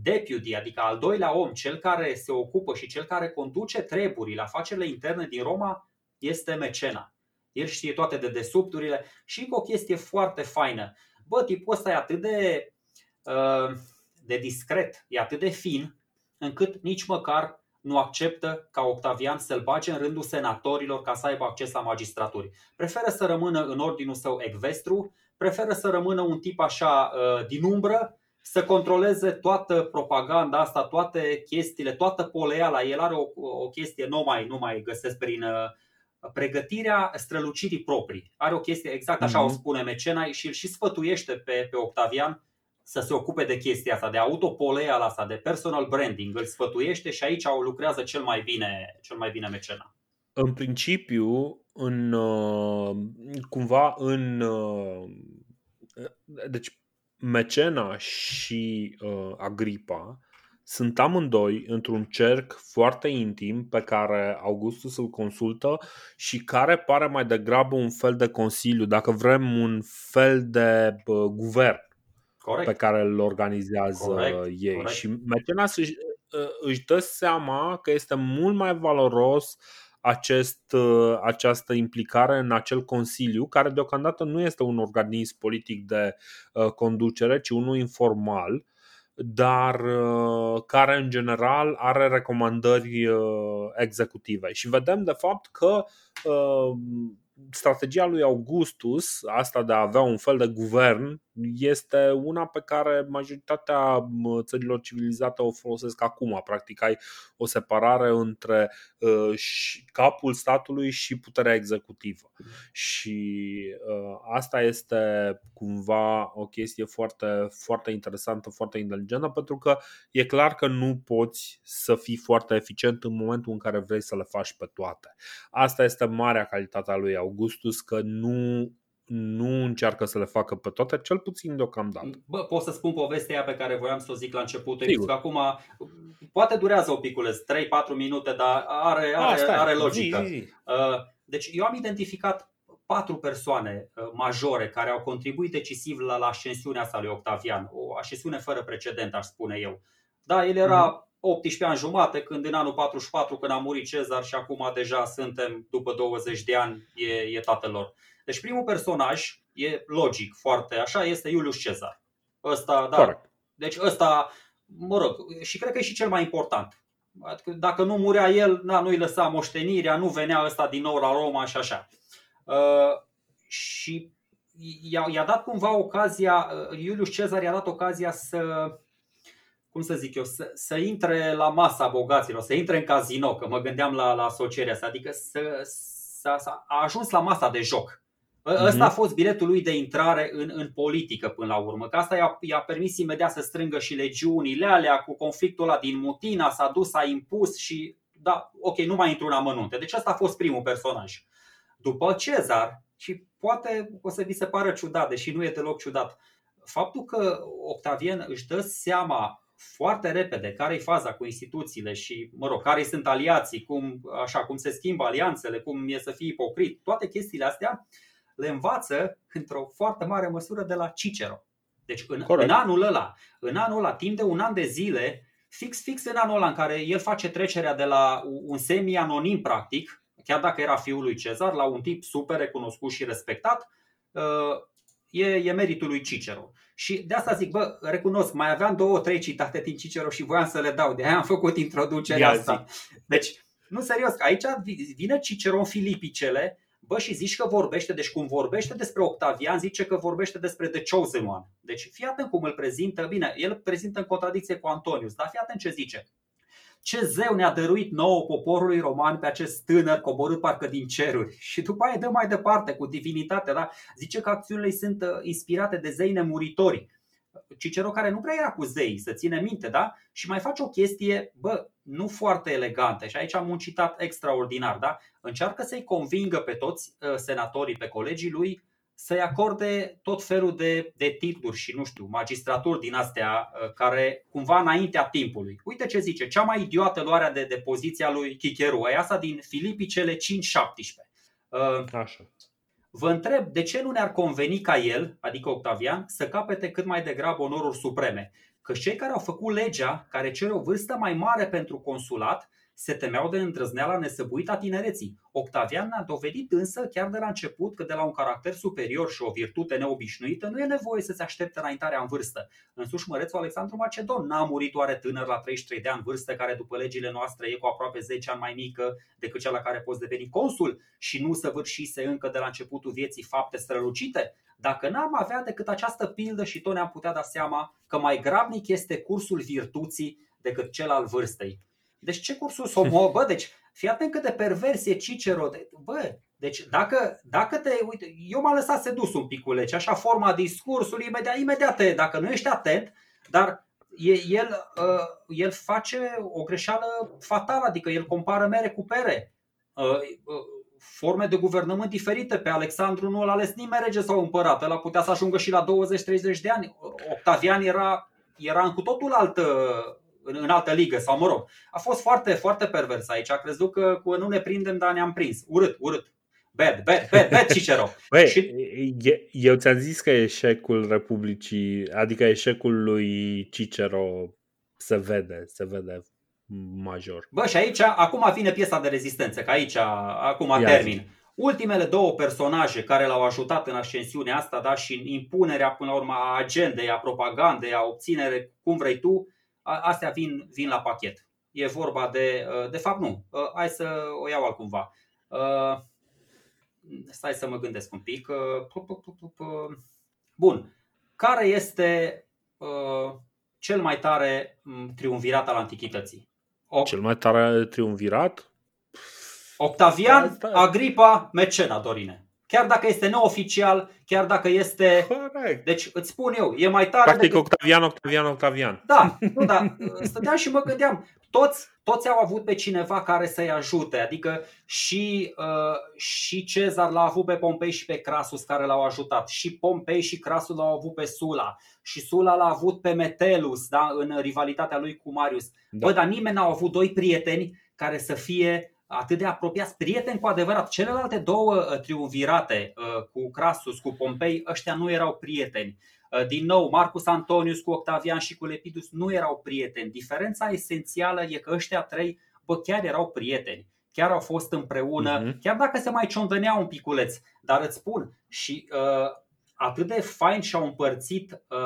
deputy, adică al doilea om, cel care se ocupă și cel care conduce treburile, afacerile interne din Roma, este Mecena. El știe toate de desubturile și încă o chestie foarte faină. Bă, tipul ăsta e atât de, de discret, e atât de fin, încât nici măcar nu acceptă ca Octavian să-l bage în rândul senatorilor ca să aibă acces la magistraturi. Preferă să rămână în ordinul său ecvestru, preferă să rămână un tip așa uh, din umbră, să controleze toată propaganda asta, toate chestiile, toată poleala. El are o, o chestie, nu mai, nu mai găsesc prin uh, pregătirea strălucirii proprii. Are o chestie, exact așa mm-hmm. o mhm. spune Mecena și îl și sfătuiește pe, pe Octavian să se ocupe de chestia asta, de autopoleal asta, de personal branding, îl sfătuiește și aici lucrează cel mai bine, cel mai bine mecena. În principiu, în, uh, cumva în. Uh, deci, mecena și uh, Agripa sunt amândoi într-un cerc foarte intim pe care Augustus îl consultă și care pare mai degrabă un fel de consiliu, dacă vrem un fel de guvern Corect. pe care îl organizează corect, ei. Corect. Și Mecenas își, își dă seama că este mult mai valoros acest, această implicare în acel consiliu, care deocamdată nu este un organism politic de conducere, ci unul informal, dar care în general are recomandări executive. Și vedem de fapt că strategia lui Augustus, asta de a avea un fel de guvern, este una pe care majoritatea țărilor civilizate o folosesc acum. Practic ai o separare între uh, capul statului și puterea executivă. Și uh, asta este cumva o chestie foarte, foarte interesantă, foarte inteligentă, pentru că e clar că nu poți să fii foarte eficient în momentul în care vrei să le faci pe toate. Asta este marea calitate a lui Augustus, că nu nu încearcă să le facă pe toate, cel puțin deocamdată. Bă, pot să spun povestea aia pe care voiam să o zic la început. Că acum poate durează un piculeț, 3-4 minute, dar are, are, A, are logică. Zi, zi. Uh, deci eu am identificat patru persoane uh, majore care au contribuit decisiv la, la ascensiunea asta lui Octavian. O ascensiune fără precedent, aș spune eu. Da, el era mm-hmm. 18 ani jumate când în anul 44 când a murit Cezar și acum deja suntem după 20 de ani e, e tatăl lor. Deci primul personaj e logic, foarte așa, este Iulius Cezar. Ăsta, da. Corect. Deci ăsta, mă rog, și cred că e și cel mai important. Adică dacă nu murea el, na, nu-i lăsa moștenirea, nu venea ăsta din nou la Roma și așa. Uh, și i-a, i-a dat cumva ocazia, uh, Iulius Cezar i-a dat ocazia să, cum să zic eu, să, să intre la masa bogaților, să intre în casino, că mă gândeam la, la asocierea asta, adică să, să, să a ajuns la masa de joc. Ăsta a mhm. fost biletul lui de intrare în, în politică până la urmă, că asta i-a, i-a permis imediat să strângă și legiunile alea cu conflictul ăla din Mutina, s-a dus, s-a impus și da, ok, nu mai intru în amănunte. Deci asta a fost primul personaj. După Cezar, și poate o să vi se pară ciudat, deși nu e deloc ciudat, faptul că Octavian își dă seama foarte repede care e faza cu instituțiile și, mă rog, care sunt aliații, cum, așa, cum se schimbă alianțele, cum e să fie ipocrit, toate chestiile astea, uh, le învață într-o foarte mare măsură de la Cicero. Deci în, în anul ăla, în anul ăla, timp de un an de zile, fix, fix în anul ăla în care el face trecerea de la un semi-anonim practic, chiar dacă era fiul lui Cezar, la un tip super recunoscut și respectat, uh, e, e meritul lui Cicero. Și de asta zic, bă, recunosc, mai aveam două, trei citate din Cicero și voiam să le dau, de aia am făcut introducerea asta. Deci, nu serios, aici vine Cicero în Filipicele Bă, și zici că vorbește, deci cum vorbește despre Octavian, zice că vorbește despre The Chosen One. Deci fii atent cum îl prezintă, bine, el prezintă în contradicție cu Antonius, dar fii atent ce zice. Ce zeu ne-a dăruit nouă poporului roman pe acest tânăr coborât parcă din ceruri. <laughs> Și după aia dă mai departe cu divinitatea, da? zice că acțiunile sunt uh, inspirate de zei nemuritori. Cicero care nu prea era cu zei, să ține minte, da? Și mai face o chestie, bă, nu foarte elegantă și aici am un citat extraordinar, da? Încearcă să-i convingă pe toți uh, senatorii, pe colegii lui, să-i acorde tot felul de, de titluri și, nu știu, magistraturi din astea uh, care cumva înaintea timpului. Uite ce zice, cea mai idiotă luarea de, de poziția lui Chicheru, e asta din Filipii cele 5-17. Uh, Așa. Vă întreb de ce nu ne-ar conveni ca el, adică Octavian, să capete cât mai degrabă onoruri supreme. că cei care au făcut legea, care cere o vârstă mai mare pentru consulat, se temeau de îndrăzneala nesăbuită a tinereții. Octavian a dovedit însă chiar de la început că de la un caracter superior și o virtute neobișnuită nu e nevoie să se aștepte înaintarea în vârstă. Însuși mărețul Alexandru Macedon n-a murit oare tânăr la 33 de ani vârstă care după legile noastre e cu aproape 10 ani mai mică decât cea la care poți deveni consul și nu săvârșise încă de la începutul vieții fapte strălucite? Dacă n-am avea decât această pildă și tot ne-am putea da seama că mai grabnic este cursul virtuții decât cel al vârstei. Deci ce cursul somo? Bă, deci fii atent cât de pervers e Cicero. De, bă, deci dacă, dacă te, uite, eu m-am lăsat sedus un piculece, așa forma discursului, imediat, imediat te, dacă nu ești atent, dar el, uh, el face o greșeală fatală, adică el compară mere cu pere. Uh, uh, forme de guvernământ diferite. Pe Alexandru nu l-a ales nimeni rege sau împărat. El putea să ajungă și la 20-30 de ani. Octavian era, era în cu totul altă, în, în altă ligă sau mă rog. A fost foarte, foarte pervers aici. A crezut că cu nu ne prindem, dar ne-am prins. Urât, urât. Bad, bad, bad, bad Cicero. Băi, și... eu ți-am zis că eșecul Republicii, adică eșecul lui Cicero se vede, se vede major. Bă, și aici, acum vine piesa de rezistență, că aici, acum Ia termin. Zi. Ultimele două personaje care l-au ajutat în ascensiunea asta da, și în impunerea până la urmă a agendei, a propagandei, a obținere, cum vrei tu, astea vin, vin la pachet. E vorba de, uh, de fapt nu, uh, hai să o iau altcumva. Uh, stai să mă gândesc un pic. Bun. Care este cel mai tare triumvirat al antichității? O... Cel mai tare triumvirat? Octavian, Agripa, Mecena, Dorine. Chiar dacă este neoficial, chiar dacă este. Corect. Deci îți spun eu, e mai tare. Practic decât... Octavian, Octavian, Octavian. Da, nu, da. Stăteam și mă gândeam, toți, toți au avut pe cineva care să-i ajute. Adică și, uh, și Cezar l-a avut pe Pompei și pe Crasus care l-au ajutat. Și Pompei și Crasus l-au avut pe Sula. Și Sula l-a avut pe Metellus da, în rivalitatea lui cu Marius. Da. Bă, dar nimeni n-a avut doi prieteni care să fie atât de apropiați, prieteni cu adevărat. Celelalte două uh, triumvirate uh, cu Crasus, cu Pompei, ăștia nu erau prieteni. Uh, din nou, Marcus Antonius cu Octavian și cu Lepidus nu erau prieteni. Diferența esențială e că ăștia trei, bă, chiar erau prieteni. Chiar au fost împreună, uh-huh. chiar dacă se mai ciondăneau un piculeț. Dar îți spun, și uh, atât de fain și-au împărțit uh,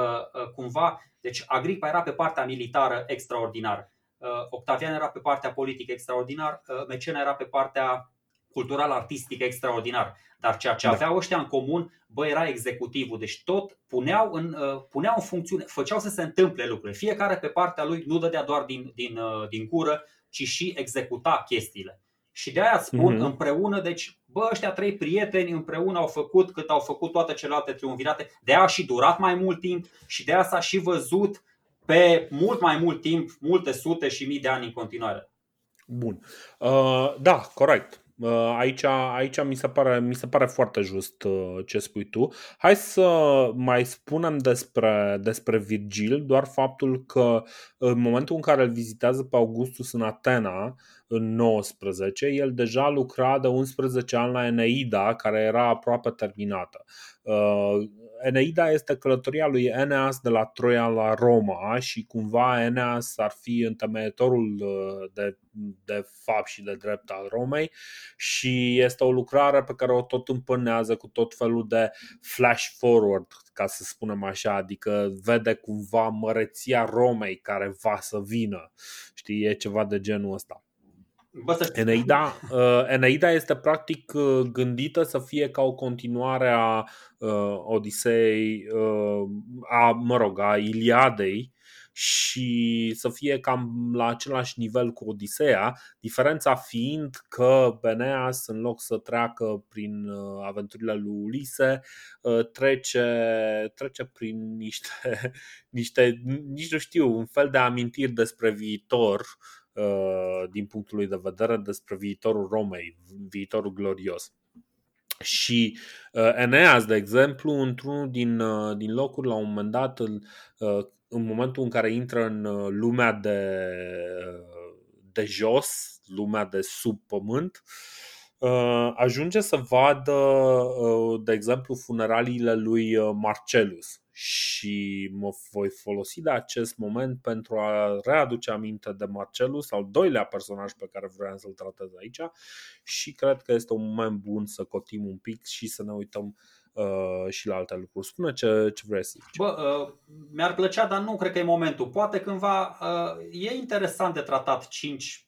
uh, cumva, deci Agripa era pe partea militară extraordinar. Uh, Octavian era pe partea politică extraordinar, uh, Mecena era pe partea cultural-artistic extraordinar. Dar ceea ce da. aveau ăștia în comun, bă, era executivul. Deci tot puneau în, uh, puneau în funcțiune, făceau să se întâmple lucruri. Fiecare pe partea lui nu dădea doar din, din, din gură, ci și executa chestiile. Și de aia spun mm-hmm. împreună, deci, bă, ăștia trei prieteni împreună au făcut cât au făcut toate celelalte triumvirate. De aia a și durat mai mult timp și de aia s-a și văzut pe mult mai mult timp, multe sute și mii de ani în continuare. Bun. Uh, da, corect. Uh, aici, aici mi, se pare, mi se pare foarte just uh, ce spui tu. Hai să mai spunem despre, despre Virgil, doar faptul că în momentul în care îl vizitează pe Augustus în Atena, în 19, el deja lucra de 11 ani la Eneida, care era aproape terminată. Uh, Eneida este călătoria lui Eneas de la Troia la Roma și cumva Eneas ar fi întemeietorul uh, de, de fapt și de drept al Romei și este o lucrare pe care o tot împânează cu tot felul de flash forward, ca să spunem așa, adică vede cumva măreția Romei care va să vină. Știi, e ceva de genul ăsta. Eneida, uh, Eneida este practic uh, gândită să fie ca o continuare a uh, Odisei, uh, a, mă rog, a Iliadei și să fie cam la același nivel cu Odiseea, diferența fiind că Beneas, în loc să treacă prin uh, aventurile lui Ulise, uh, trece, trece prin niște, <laughs> niște, nici nu știu, un fel de amintiri despre viitor uh, Uh, din punctul lui de vedere despre viitorul Romei, viitorul glorios. Și uh, Eneas, de exemplu, într-unul din, uh, din locuri, la un moment dat, în momentul în care intră în lumea de, de jos, lumea de sub pământ, ajunge să vadă, de exemplu, funeraliile lui Marcelus și mă voi folosi de acest moment pentru a readuce aminte de Marcelus, al doilea personaj pe care vreau să-l tratez aici și cred că este un moment bun să cotim un pic și să ne uităm uh, și la alte lucruri. Spune ce, ce vrei să zici. Bă, uh, mi-ar plăcea, dar nu cred că e momentul. Poate cândva uh, e interesant de tratat 5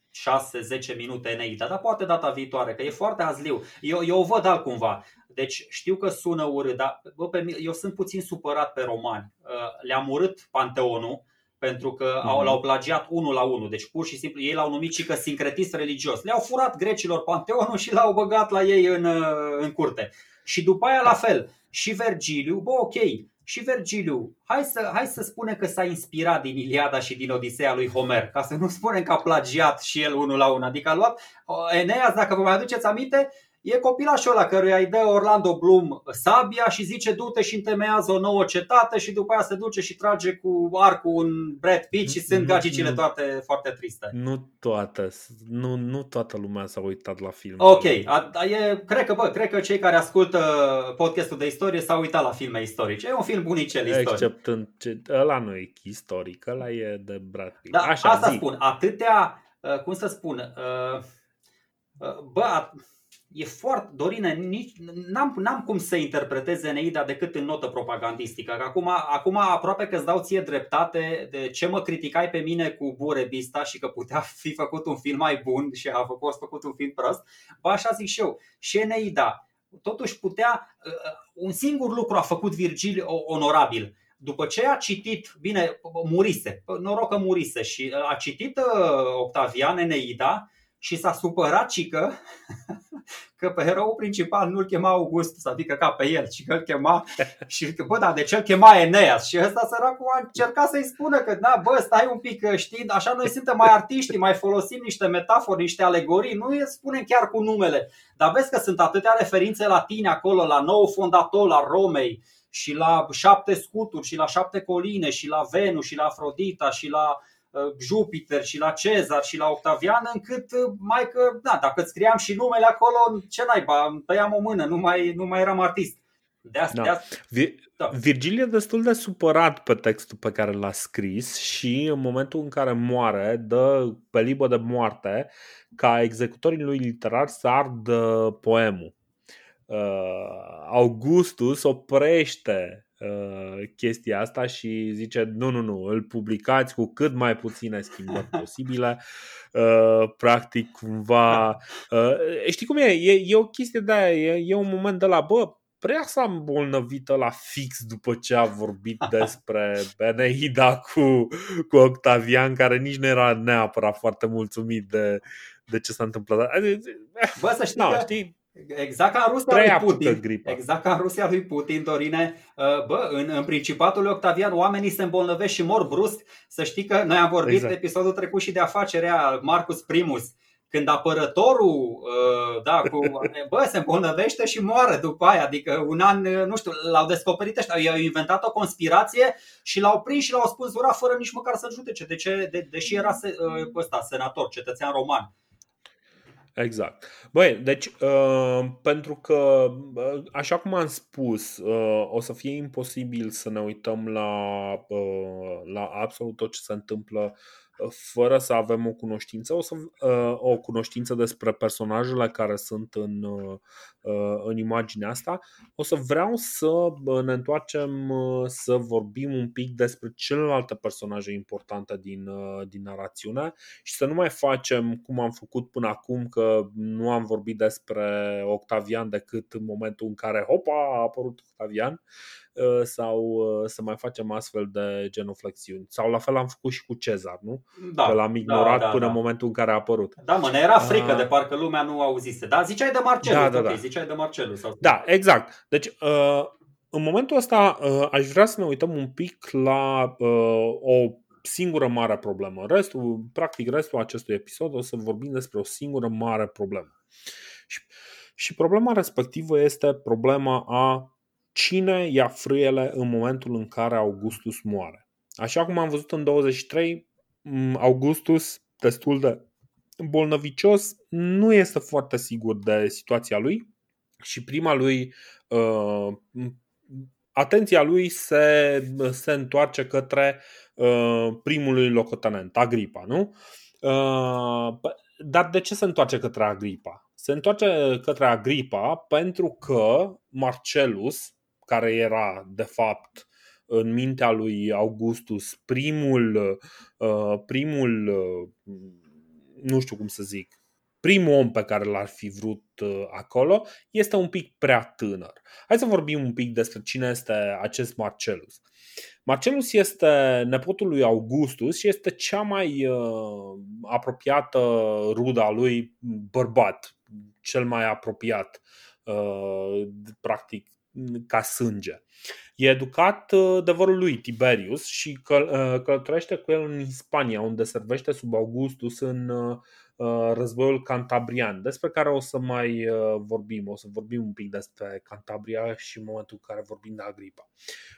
6-10 minute Eneida, dar poate data viitoare, că e foarte azliu. Eu, eu o văd altcumva. Deci știu că sună urât, dar bă, pe mine, eu sunt puțin supărat pe romani. Uh, le-am urât Panteonul pentru că mm-hmm. l-au plagiat unul la unul. Deci pur și simplu ei l-au numit și că sincretist religios. Le-au furat grecilor Panteonul și l-au băgat la ei în, uh, în curte. Și după aia la fel. Și Vergiliu, bă, ok, și Vergiliu, hai să, hai să spunem că s-a inspirat din Iliada și din Odiseea lui Homer, ca să nu spunem că a plagiat și el unul la unul. Adică a luat uh, Eneas, dacă vă mai aduceți aminte, E copilașul ăla căruia îi dă Orlando Bloom sabia și zice du-te și întemeiază o nouă cetate și după aia se duce și trage cu arcul un Brad Pitt și sunt gagicile toate foarte triste. Nu toate, nu, nu toată lumea s-a uitat la film. Ok, a, a, e, cred, că, bă, cred că cei care ascultă podcastul de istorie s-au uitat la filme istorice. E un film bunicel istoric. Exceptând, ce, ăla nu e istoric, ăla e de Brad Pitt. Da, Așa, asta zi. spun, atâtea, uh, cum să spun, uh, uh, bă, e foarte, Dorine, nici, n-am, n-am cum să interpretez Eneida decât în notă propagandistică. Că acum, acum aproape că îți dau ție dreptate de ce mă criticai pe mine cu Burebista și că putea fi făcut un film mai bun și a fost făcut un film prost. Ba așa zic și eu. Și Eneida, totuși putea, uh, un singur lucru a făcut Virgil onorabil. După ce a citit, bine, murise, noroc că murise și a citit uh, Octavian Eneida, și s-a supărat și că, <laughs> că pe erou principal nu-l chema Augustus, adică ca pe el, ci că îl chema <laughs> și că, bă, da, de ce îl chema Eneas? Și ăsta săracul a încercat să-i spună că, da, bă, stai un pic, știi, așa noi suntem mai artiști, mai folosim niște metafori, niște alegorii, nu îi spunem chiar cu numele. Dar vezi că sunt atâtea referințe la tine acolo, la nou fondator, la Romei, și la șapte scuturi, și la șapte coline, și la Venus, și la Afrodita, și la Uh, Jupiter și la Cezar și la Octavian, încât uh, mai că, da, dacă îți scriam și numele acolo, ce naiba, îmi tăiam o mână, nu mai, nu mai eram artist. De asta, da. de asta, da. Virgil e destul de supărat pe textul pe care l-a scris și în momentul în care moare, dă pe libă de moarte ca executorii lui literar să ardă poemul. Uh, Augustus oprește Uh, chestia asta și zice nu, nu, nu, îl publicați cu cât mai puține schimbări <laughs> posibile. Uh, practic, cumva. Uh, știi cum e? E, e o chestie de aia, e, e un moment de la, bă, prea s-a îmbolnăvit la fix după ce a vorbit <laughs> despre Beneida cu, cu Octavian, care nici nu era neapărat foarte mulțumit de, de ce s-a întâmplat. Bă, să știi, no, că, știi Exact ca în Rusia lui Putin. Gripa. Exact ca în Rusia lui Putin, Dorine. Uh, bă, în, în Principatul lui Octavian oamenii se îmbolnăvesc și mor brusc. Să știi că noi am vorbit exact. episodul trecut și de afacerea Marcus Primus. Când apărătorul, uh, da, cu, bă, se îmbolnăvește și moare după aia. Adică un an, uh, nu știu, l-au descoperit ăștia, i-au inventat o conspirație și l-au prins și l-au spânzurat fără nici măcar să-l judece. De ce? De, deși era ăsta, senator, cetățean roman. Exact. Băi, deci, uh, pentru că, uh, așa cum am spus, uh, o să fie imposibil să ne uităm la, uh, la absolut tot ce se întâmplă fără să avem o cunoștință, o, să, uh, o cunoștință despre personajele care sunt în, uh, în imaginea asta, o să vreau să ne întoarcem să vorbim un pic despre celelalte personaje importante din, din narațiune și să nu mai facem cum am făcut până acum, că nu am vorbit despre Octavian decât în momentul în care, hopa, a apărut Octavian. Uh, sau uh, să mai facem astfel de genuflexiuni. Sau la fel am făcut și cu Cezar, nu? Da, că l-am ignorat da, da, până da. în momentul în care a apărut. Da, mă, ne era frică uh, de parcă lumea nu auzise. Da, ziceai de Marcelu, da, da, okay, da. ziceai de Marcelu. Sau... Da, exact. Deci, în momentul ăsta aș vrea să ne uităm un pic la o singură mare problemă. Restul, practic restul acestui episod o să vorbim despre o singură mare problemă. Și, și problema respectivă este problema a cine ia frâiele în momentul în care Augustus moare. Așa cum am văzut în 23, Augustus, destul de bolnăvicios, nu este foarte sigur de situația lui și prima lui uh, atenția lui se, se întoarce către uh, primul locotenent, Agripa, nu? Uh, dar de ce se întoarce către Agripa? Se întoarce către Agripa pentru că Marcelus, care era de fapt în mintea lui Augustus primul, uh, primul uh, nu știu cum să zic, primul om pe care l-ar fi vrut uh, acolo, este un pic prea tânăr. Hai să vorbim un pic despre cine este acest Marcelus. Marcelus este nepotul lui Augustus și este cea mai uh, apropiată ruda lui bărbat, cel mai apropiat, uh, practic, ca sânge. E educat uh, de vorul lui Tiberius și căl- uh, călătorește cu el în Spania, unde servește sub Augustus în uh, războiul cantabrian, despre care o să mai vorbim. O să vorbim un pic despre Cantabria și în momentul în care vorbim de Agripa.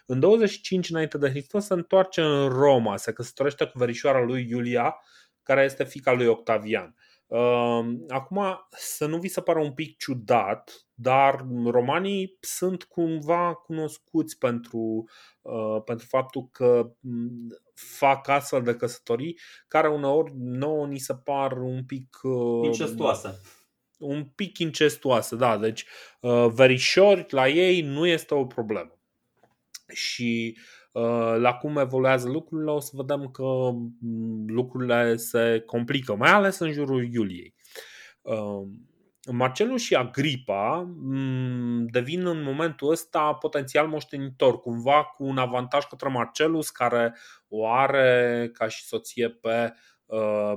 În 25 înainte de Hristos se întoarce în Roma, se căsătorește cu verișoara lui Iulia, care este fica lui Octavian. Acum, să nu vi se pară un pic ciudat, dar romanii sunt cumva cunoscuți pentru, uh, pentru faptul că mm, fac astfel de căsătorii care uneori nouă ni se par un pic uh, incestuoase. Un pic incestuoase, da. Deci uh, verișori la ei nu este o problemă. Și la cum evoluează lucrurile, o să vedem că mm, lucrurile se complică, mai ales în jurul Iuliei. Marcelus și Agripa mm, devin în momentul ăsta potențial moștenitor, cumva cu un avantaj către Marcelus, care o are ca și soție pe, uh,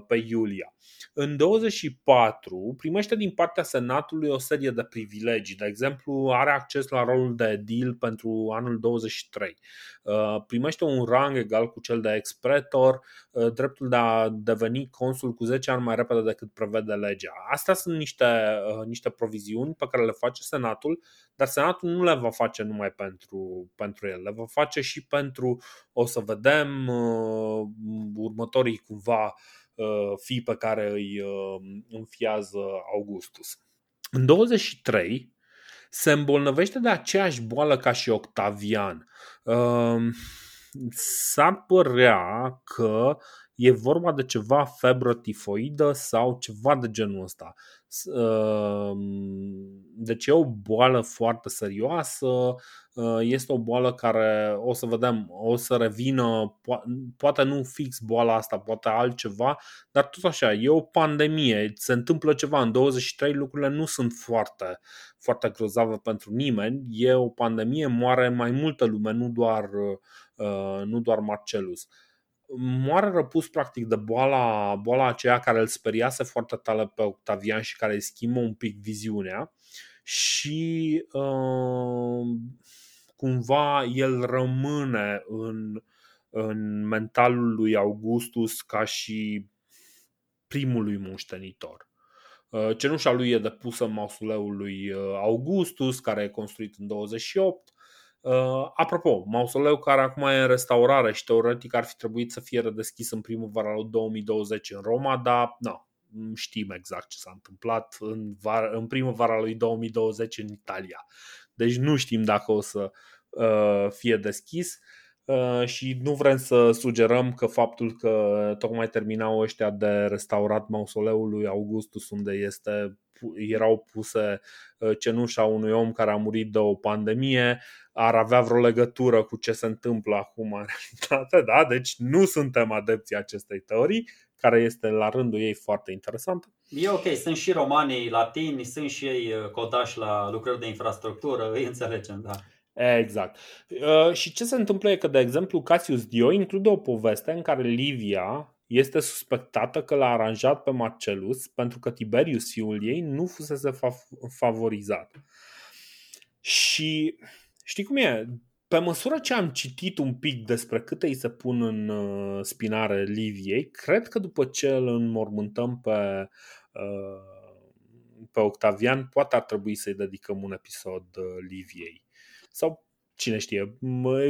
pe Iulia. În 24 primește din partea Senatului o serie de privilegii. De exemplu, are acces la rolul de edil pentru anul 23. Uh, primește un rang egal cu cel de expretor, uh, dreptul de a deveni consul cu 10 ani mai repede decât prevede legea. Astea sunt niște, uh, niște proviziuni pe care le face Senatul, dar Senatul nu le va face numai pentru, pentru el, le va face și pentru, o să vedem, următorii cumva Uh, fii pe care îi uh, înfiază Augustus. În 23 se îmbolnăvește de aceeași boală ca și Octavian. Uh, s-ar părea că e vorba de ceva febră tifoidă sau ceva de genul ăsta. Deci e o boală foarte serioasă, Uh, este o boală care o să vedem, o să revină, poate nu fix boala asta, poate altceva, dar tot așa, e o pandemie, se întâmplă ceva în 23, lucrurile nu sunt foarte, foarte grozave pentru nimeni, e o pandemie, moare mai multă lume, nu doar, uh, nu doar Marcelus moare răpus practic de boala, boala aceea care îl speriase foarte tare pe Octavian și care îi schimbă un pic viziunea și uh, cumva el rămâne în, în mentalul lui Augustus ca și primul lui moștenitor. Uh, cenușa lui e depusă în mausoleul lui uh, Augustus, care e construit în 28. Uh, apropo, mausoleu care acum e în restaurare și teoretic ar fi trebuit să fie redeschis în primăvara lui 2020 în Roma, dar nu, știm exact ce s-a întâmplat în, var, în primăvara lui 2020 în Italia. Deci nu știm dacă o să uh, fie deschis uh, și nu vrem să sugerăm că faptul că tocmai terminau ăștia de restaurat mausoleul lui Augustus unde este erau puse uh, cenușa unui om care a murit de o pandemie ar avea vreo legătură cu ce se întâmplă acum în realitate, da? Deci nu suntem adepții acestei teorii, care este la rândul ei foarte interesantă. E ok, sunt și romanii latini, sunt și ei uh, codași la lucrări de infrastructură, îi înțelegem, da. Exact. Uh, și ce se întâmplă e că, de exemplu, Cassius Dio include o poveste în care Livia este suspectată că l-a aranjat pe Marcelus pentru că Tiberius, fiul ei, nu fusese fa- favorizat. Și știi cum e? Pe măsură ce am citit un pic despre câte îi se pun în uh, spinare Liviei, cred că după ce îl înmormântăm pe, uh, pe Octavian, poate ar trebui să-i dedicăm un episod uh, Liviei. Sau cine știe,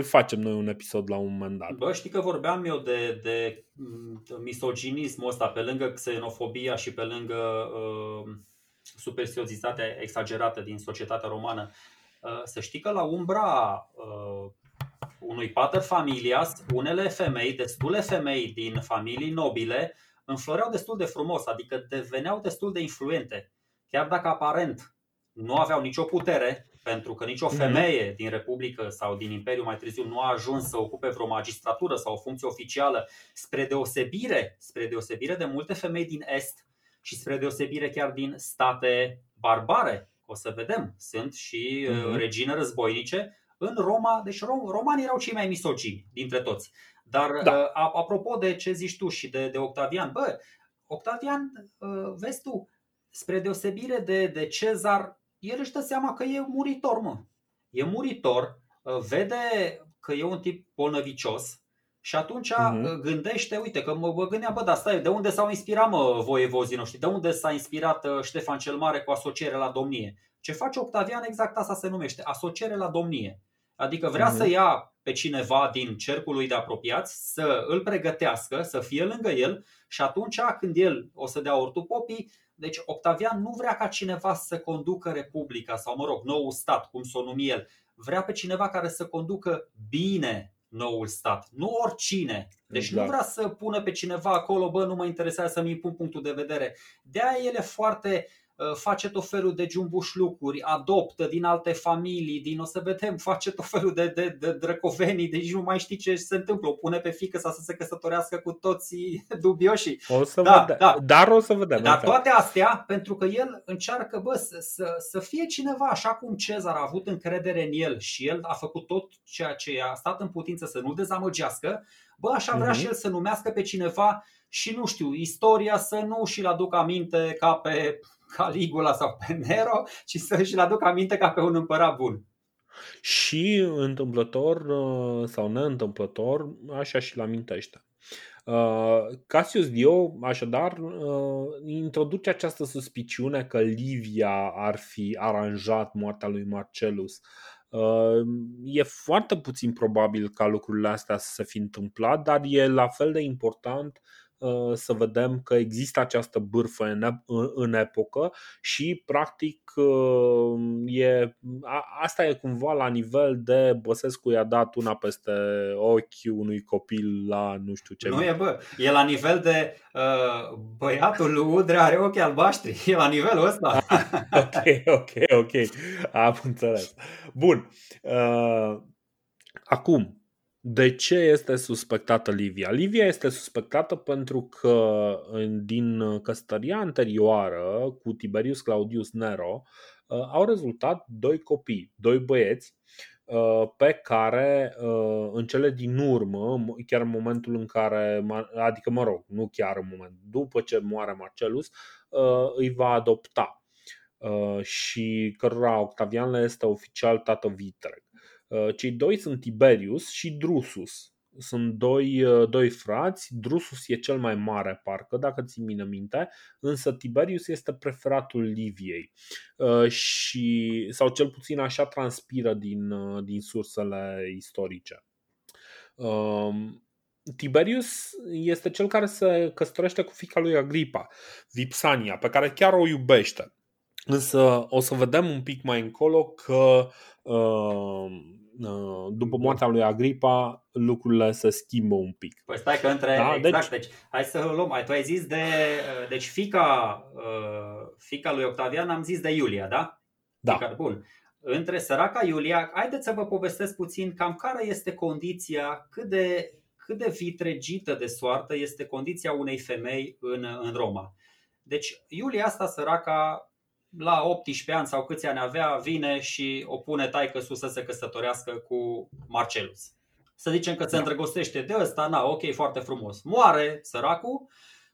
facem noi un episod la un moment dat. Bă, știi că vorbeam eu de, de mm, misoginismul ăsta, pe lângă xenofobia și pe lângă uh, superstiozitatea exagerată din societatea romană. Să știi că la umbra unui pater familias, unele femei, destule femei din familii nobile, înfloreau destul de frumos, adică deveneau destul de influente. Chiar dacă aparent nu aveau nicio putere, pentru că nicio mhm. femeie din Republică sau din Imperiu mai târziu nu a ajuns să ocupe vreo magistratură sau o funcție oficială, spre deosebire, spre deosebire de multe femei din Est și spre deosebire chiar din state barbare. O să vedem, sunt și uh-huh. regine războinice în Roma, deci rom- romanii erau cei mai misogini dintre toți. Dar da. uh, apropo de ce zici tu și de, de Octavian, bă, Octavian, uh, vezi tu, spre deosebire de, de Cezar, el își dă seama că e muritor, mă. E muritor, uh, vede că e un tip bolnăvicios și atunci uh-huh. gândește, uite, că mă, mă gândeam, bă, dar stai, de unde s-au inspirat, mă, voievozii noștri? De unde s-a inspirat uh, Ștefan cel Mare cu asociere la domnie? Ce face Octavian, exact asta se numește, asociere la domnie. Adică vrea uh-huh. să ia pe cineva din cercul lui de apropiați, să îl pregătească, să fie lângă el și atunci când el o să dea ortupopii, deci Octavian nu vrea ca cineva să conducă Republica sau, mă rog, noul stat, cum să o numi el. Vrea pe cineva care să conducă bine noul stat, nu oricine. Deci exact. nu vrea să pună pe cineva acolo, bă, nu mă interesează să-mi impun punctul de vedere. De aia el e foarte Uh, face tot felul de jumbușlucuri, adoptă din alte familii, din o să vedem, <laughs> face tot felul de, de, de drăcovenii, deci nu mai știi ce se întâmplă, o pune pe fică să se căsătorească cu toți <laughs> dubioșii. O să da, vedem. Da. Dar o să vedem. Dar toate astea, pentru că el încearcă bă, să, să, să fie cineva așa cum Cezar a avut încredere în el și el a făcut tot ceea ce a stat în putință să nu dezamăgească, bă, așa vrea uh-huh. și el să numească pe cineva și nu știu, istoria să nu și-l aduc aminte ca pe <laughs> Caligula sau pe Nero, ci să și-l aduc aminte ca pe un împărat bun. Și întâmplător uh, sau neîntâmplător, așa și-l amintește. Uh, Cassius Dio, așadar, uh, introduce această suspiciune că Livia ar fi aranjat moartea lui Marcellus. E foarte puțin probabil ca lucrurile astea să se fi întâmplat, dar e la fel de important Uh, să vedem că există această bârfă în, în epocă și practic uh, e, asta e cumva la nivel de Băsescu i-a dat una peste ochi unui copil la nu știu ce. Nu e bă, e la nivel de uh, băiatul lui Udrea are ochi albaștri, <laughs> e la nivelul ăsta. ok, <laughs> ok, ok, am înțeles. Bun. Uh, acum, de ce este suspectată Livia? Livia este suspectată pentru că din căsătoria anterioară cu Tiberius Claudius Nero uh, au rezultat doi copii, doi băieți uh, pe care uh, în cele din urmă, chiar în momentul în care, adică mă rog, nu chiar în moment, după ce moare Marcelus, îi va adopta și cărora Octavian le este oficial tată vitreg. Uh, cei doi sunt Tiberius și Drusus. Sunt doi, uh, doi frați, Drusus e cel mai mare, parcă, dacă ți mine minte, însă Tiberius este preferatul Liviei. Uh, și, sau cel puțin așa transpiră din, din sursele istorice. Um, Tiberius este cel care se căsătorește cu fica lui Agripa, Vipsania, pe care chiar o iubește. Însă o să vedem un pic mai încolo că uh, Uh, după moartea lui Agripa, lucrurile se schimbă un pic. Păi stai că între. Da? Exact, deci, deci hai să luăm. Ai, tu ai zis de. Uh, deci fica, uh, fica lui Octavian am zis de Iulia, da? Da. Fica, bun. Între săraca Iulia, haideți să vă povestesc puțin cam care este condiția, cât de, cât de vitregită de soartă este condiția unei femei în, în Roma. Deci Iulia asta săraca la 18 ani sau câți ani avea, vine și o pune taică sus să se căsătorească cu Marcelus. Să zicem că se da. îndrăgostește de ăsta, na, ok, foarte frumos. Moare săracul,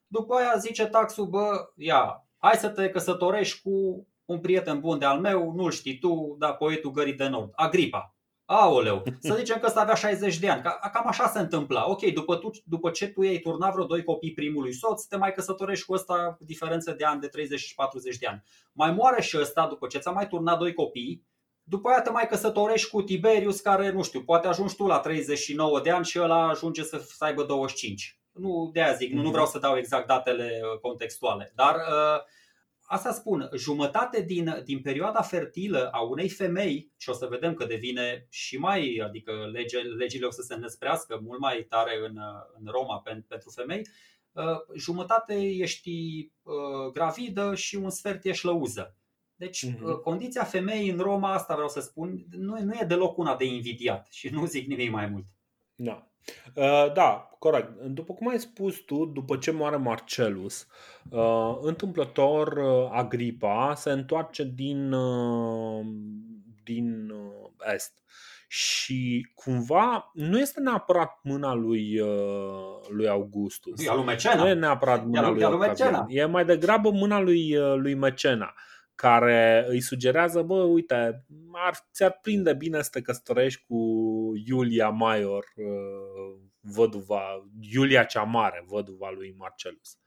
după aia zice taxul, bă, ia, hai să te căsătorești cu un prieten bun de al meu, nu-l știi tu, dar poetul Gării de Nord, Agripa. Aoleu, <laughs> să zicem că ăsta avea 60 de ani, cam așa se întâmpla. Ok, după, tu, după ce tu ai turnat vreo doi copii primului soț, te mai căsătorești cu ăsta cu diferență de ani de 30 și 40 de ani. Mai moare și ăsta după ce ți-a mai turnat doi copii, după aia te mai căsătorești cu Tiberius care, nu știu, poate ajungi tu la 39 de ani și ăla ajunge să, să aibă 25. Nu de aia zic, nu, nu mhm. vreau să dau exact datele uh, contextuale, dar uh, asta spun, jumătate din, din perioada fertilă a unei femei, și o să vedem că devine și mai, adică lege, legile o să se năsprească mult mai tare în, în Roma pentru femei, jumătate ești gravidă și un sfert ești lăuză. Deci, uh-huh. condiția femeii în Roma, asta vreau să spun, nu, nu e deloc una de invidiat și nu zic nimic mai mult. Da. Uh, da, corect. După cum ai spus tu, după ce moare Marcelus, uh, întâmplător uh, Agripa se întoarce din, uh, din uh, est și cumva nu este neapărat mâna lui, uh, lui Augustus. E lui Mecena. Nu e neapărat mâna lui, lui Mecena. E mai degrabă mâna lui, uh, lui Mecena care îi sugerează, bă, uite, ar, ți-ar prinde bine să te căsătorești cu Iulia Maior, uh, văduva, Iulia cea mare, văduva lui Marcelus.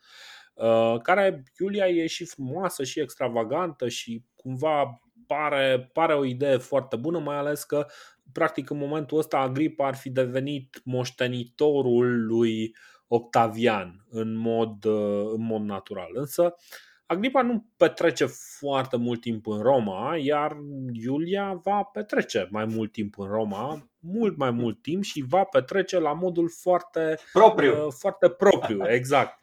Uh, care Iulia e și frumoasă și extravagantă și cumva pare, pare o idee foarte bună, mai ales că practic în momentul ăsta Agripa ar fi devenit moștenitorul lui Octavian în mod, uh, în mod natural. Însă uh, Agripa nu petrece foarte mult timp în Roma, iar Iulia va petrece mai mult timp în Roma, mult mai mult timp și va petrece la modul foarte propriu. Uh, foarte propriu, <laughs> exact.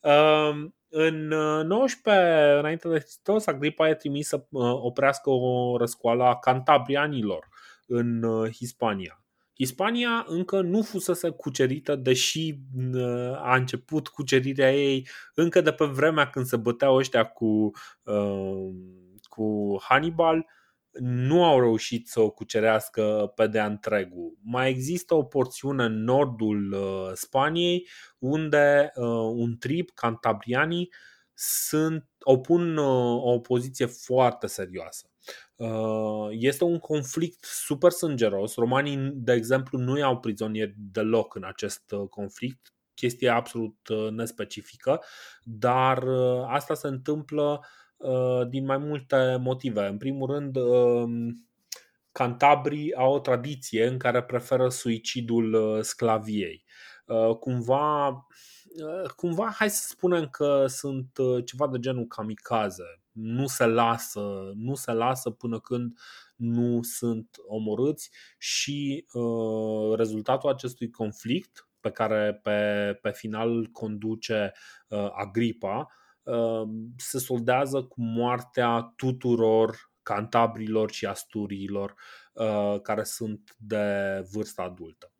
Uh, în 19 uh, înainte de Hristos, Agripa e trimis să uh, oprească o răscoală a cantabrianilor în uh, Hispania. Hispania încă nu fusese cucerită, deși uh, a început cucerirea ei încă de pe vremea când se băteau ăștia cu, uh, cu Hannibal, nu au reușit să o cucerească pe de întregul. Mai există o porțiune în nordul uh, Spaniei unde un trib, cantabrianii, sunt, opun o poziție foarte serioasă. Uh, este un conflict super sângeros. Romanii, de exemplu, nu iau prizonieri deloc în acest uh, conflict, chestie absolut uh, nespecifică, dar asta se întâmplă din mai multe motive. În primul rând, um, cantabrii au o tradiție în care preferă suicidul sclaviei. Cumva, cumva, hai să spunem că sunt ceva de genul kamikaze nu se lasă, nu se lasă până când nu sunt omorâți și uh, rezultatul acestui conflict pe care pe, pe final îl conduce uh, Agripa uh, se soldează cu moartea tuturor cantabrilor și asturiilor uh, care sunt de vârstă adultă.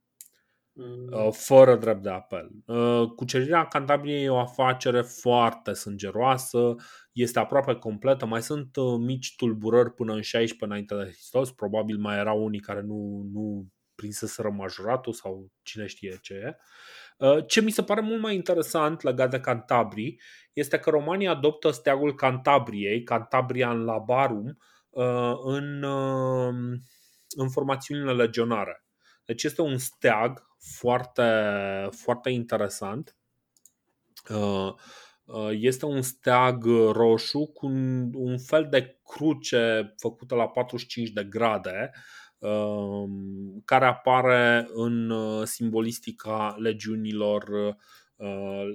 Mm. Uh, fără drept de apel. Uh, cucerirea Cantabriei e o afacere foarte sângeroasă, este aproape completă, mai sunt uh, mici tulburări până în 16 înainte de Hristos, probabil mai erau unii care nu, nu prinseseră majoratul sau cine știe ce e. Ce mi se pare mult mai interesant legat de Cantabrii este că romanii adoptă steagul Cantabriei, Cantabrian Labarum, în, în formațiunile legionare. Deci este un steag foarte, foarte interesant. Uh, uh, este un steag roșu cu un fel de cruce făcută la 45 de grade um, care apare în uh, simbolistica legiunilor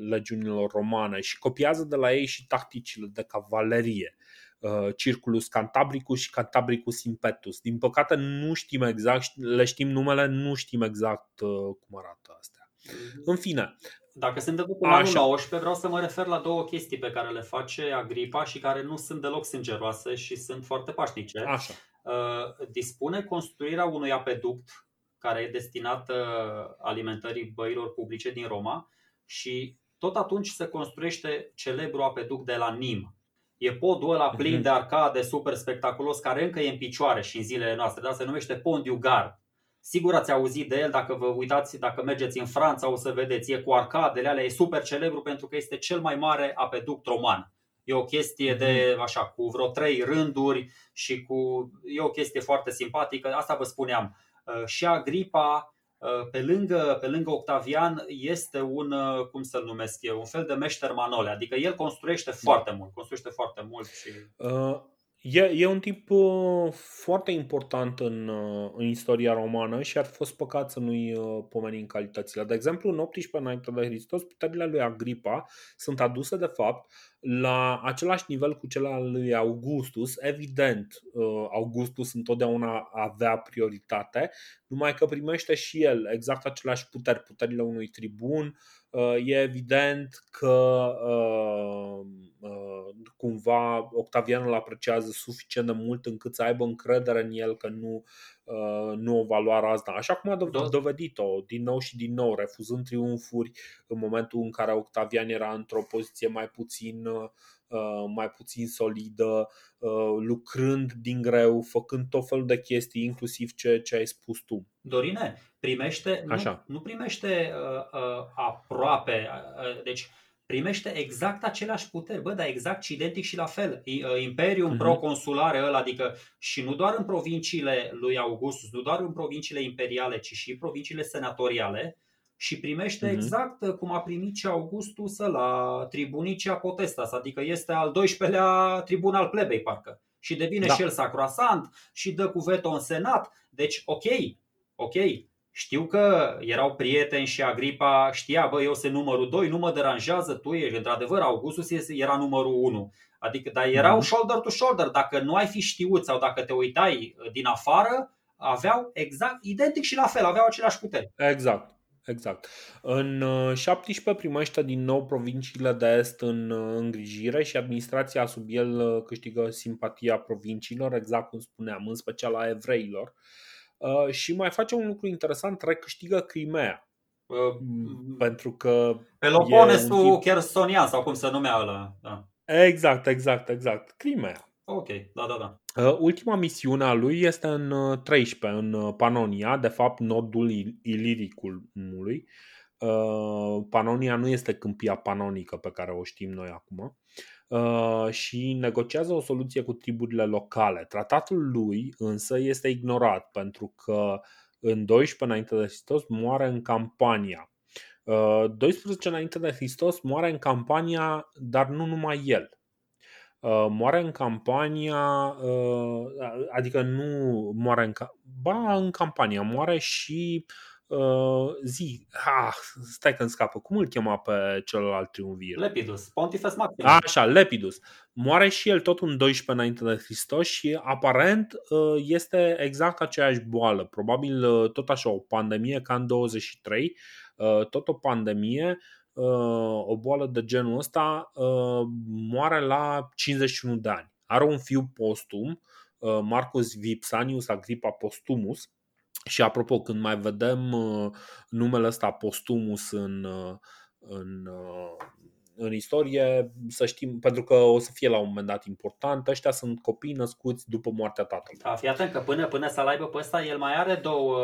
legiunilor romane și copiază de la ei și tacticile de cavalerie. Uh, Circulus Cantabricus și Cantabricus Impetus. Din păcate nu știm exact, le știm numele, nu știm exact uh, cum arată astea. Mhm. În fine, dacă sunt de cu anul 19, vreau să mă refer la două chestii pe care le face Agripa și care nu sunt deloc sângeroase și sunt foarte pașnice. Așa. Uh, dispune construirea unui apeduct care e destinat alimentării băilor publice din Roma și tot atunci se construiește celebrul apeduct de la Nim, E podul ăla plin mhm. de arcade, super spectaculos, care încă e în picioare și în zilele noastre. Da? Se numește Pont du Gard. Sigur ați auzit de el, dacă vă uitați, dacă mergeți în Franța o să vedeți, e cu arcadele alea, e super celebru pentru că este cel mai mare apeduct roman. E o chestie de, mhm. așa, cu vreo trei rânduri și cu, e o chestie foarte simpatică. Asta vă spuneam. Uh, și Agripa Uh, pe lângă, pe lângă Octavian este un, uh, cum să-l numesc eu, un fel de meșter manole, adică el construiește da. foarte mult, construiește foarte mult și... Uh, E, e un tip uh, foarte important în, uh, în istoria romană și ar fi fost păcat să nu-i uh, pomenim calitățile. De exemplu, în 18 înainte de Hristos, puterile lui Agripa sunt aduse de fapt la același nivel cu cele al lui Augustus. Evident, Augustus întotdeauna avea prioritate, numai că primește și el exact aceleași puteri, puterile unui tribun, e evident că cumva Octavian îl apreciază suficient de mult încât să aibă încredere în el că nu, uh, nu o va lua razna. Așa cum a da. dovedit-o din nou și din nou, refuzând triumfuri în momentul în care Octavian era într-o poziție mai puțin uh, mai puțin solidă, uh, lucrând din greu, făcând tot felul de chestii, inclusiv ce, ce ai spus tu. Dorine, primește, Așa. Nu, nu primește uh, uh, aproape, uh, deci primește exact aceleași puteri, bă, dar exact și identic și la fel. Uh, Imperiul uh-huh. proconsulare ăla, adică și nu doar în provinciile lui Augustus, nu doar în provinciile imperiale, ci și provinciile senatoriale și primește uh-huh. exact uh, cum a primit și Augustus la tribunicea potestas, adică este al 12-lea tribun al plebei parcă. Și devine da. și el sacroasant și dă cu veto în senat. Deci, ok, ok, știu că erau prieteni și Agripa știa, bă, eu sunt numărul 2, nu mă deranjează, tu ești. Într-adevăr, Augustus era numărul 1. Adică, dar erau mm-hmm. shoulder to shoulder. Dacă nu ai fi știut sau dacă te uitai uh, din afară, aveau exact, identic și la fel, aveau aceleași puteri. Exact. Exact. În 17 uh, primește din nou provinciile de est în uh, îngrijire și administrația sub el câștigă simpatia provinciilor, exact cum spuneam, în special a evreilor. Uh, Uh, și mai face un lucru interesant, recâștigă Crimea. Uh, mm, pentru că Peloponesul tip... Chersonian sau cum se numea ăla. Da. Exact, exact, exact. Crimea. Ok, da, da, da. Uh, ultima misiune a lui este în 13, în Panonia, de fapt nordul Iliricului. Panonia nu este câmpia panonică pe care o știm noi acum. Uh, și negociază o soluție cu triburile locale. Tratatul lui însă este ignorat pentru că în 12 înainte de Hristos moare în campania. 12 uh, înainte de Hristos moare în campania, dar nu numai el. Uh, moare în campania, adică nu moare în, ba, în campania, moare și Uh, zi, ah, stai că scapă, cum îl chema pe celălalt triumvir? Lepidus, Pontifex Maximus. Așa, Lepidus. Moare și el tot în 12 înainte de Hristos și aparent uh, este exact aceeași boală. Probabil uh, tot așa o pandemie ca în 23, uh, tot o pandemie, o boală de genul ăsta, moare la 51 de ani. Are un fiu postum, Marcus Vipsanius Agrippa Postumus, și apropo, când mai vedem uh, numele ăsta Postumus în, uh, în, uh, în istorie, să știm, pentru că o să fie la un moment dat important, ăștia sunt copii născuți după moartea tatălui. Da, fii atent că până, până să-l aibă pe ăsta, el mai are, două,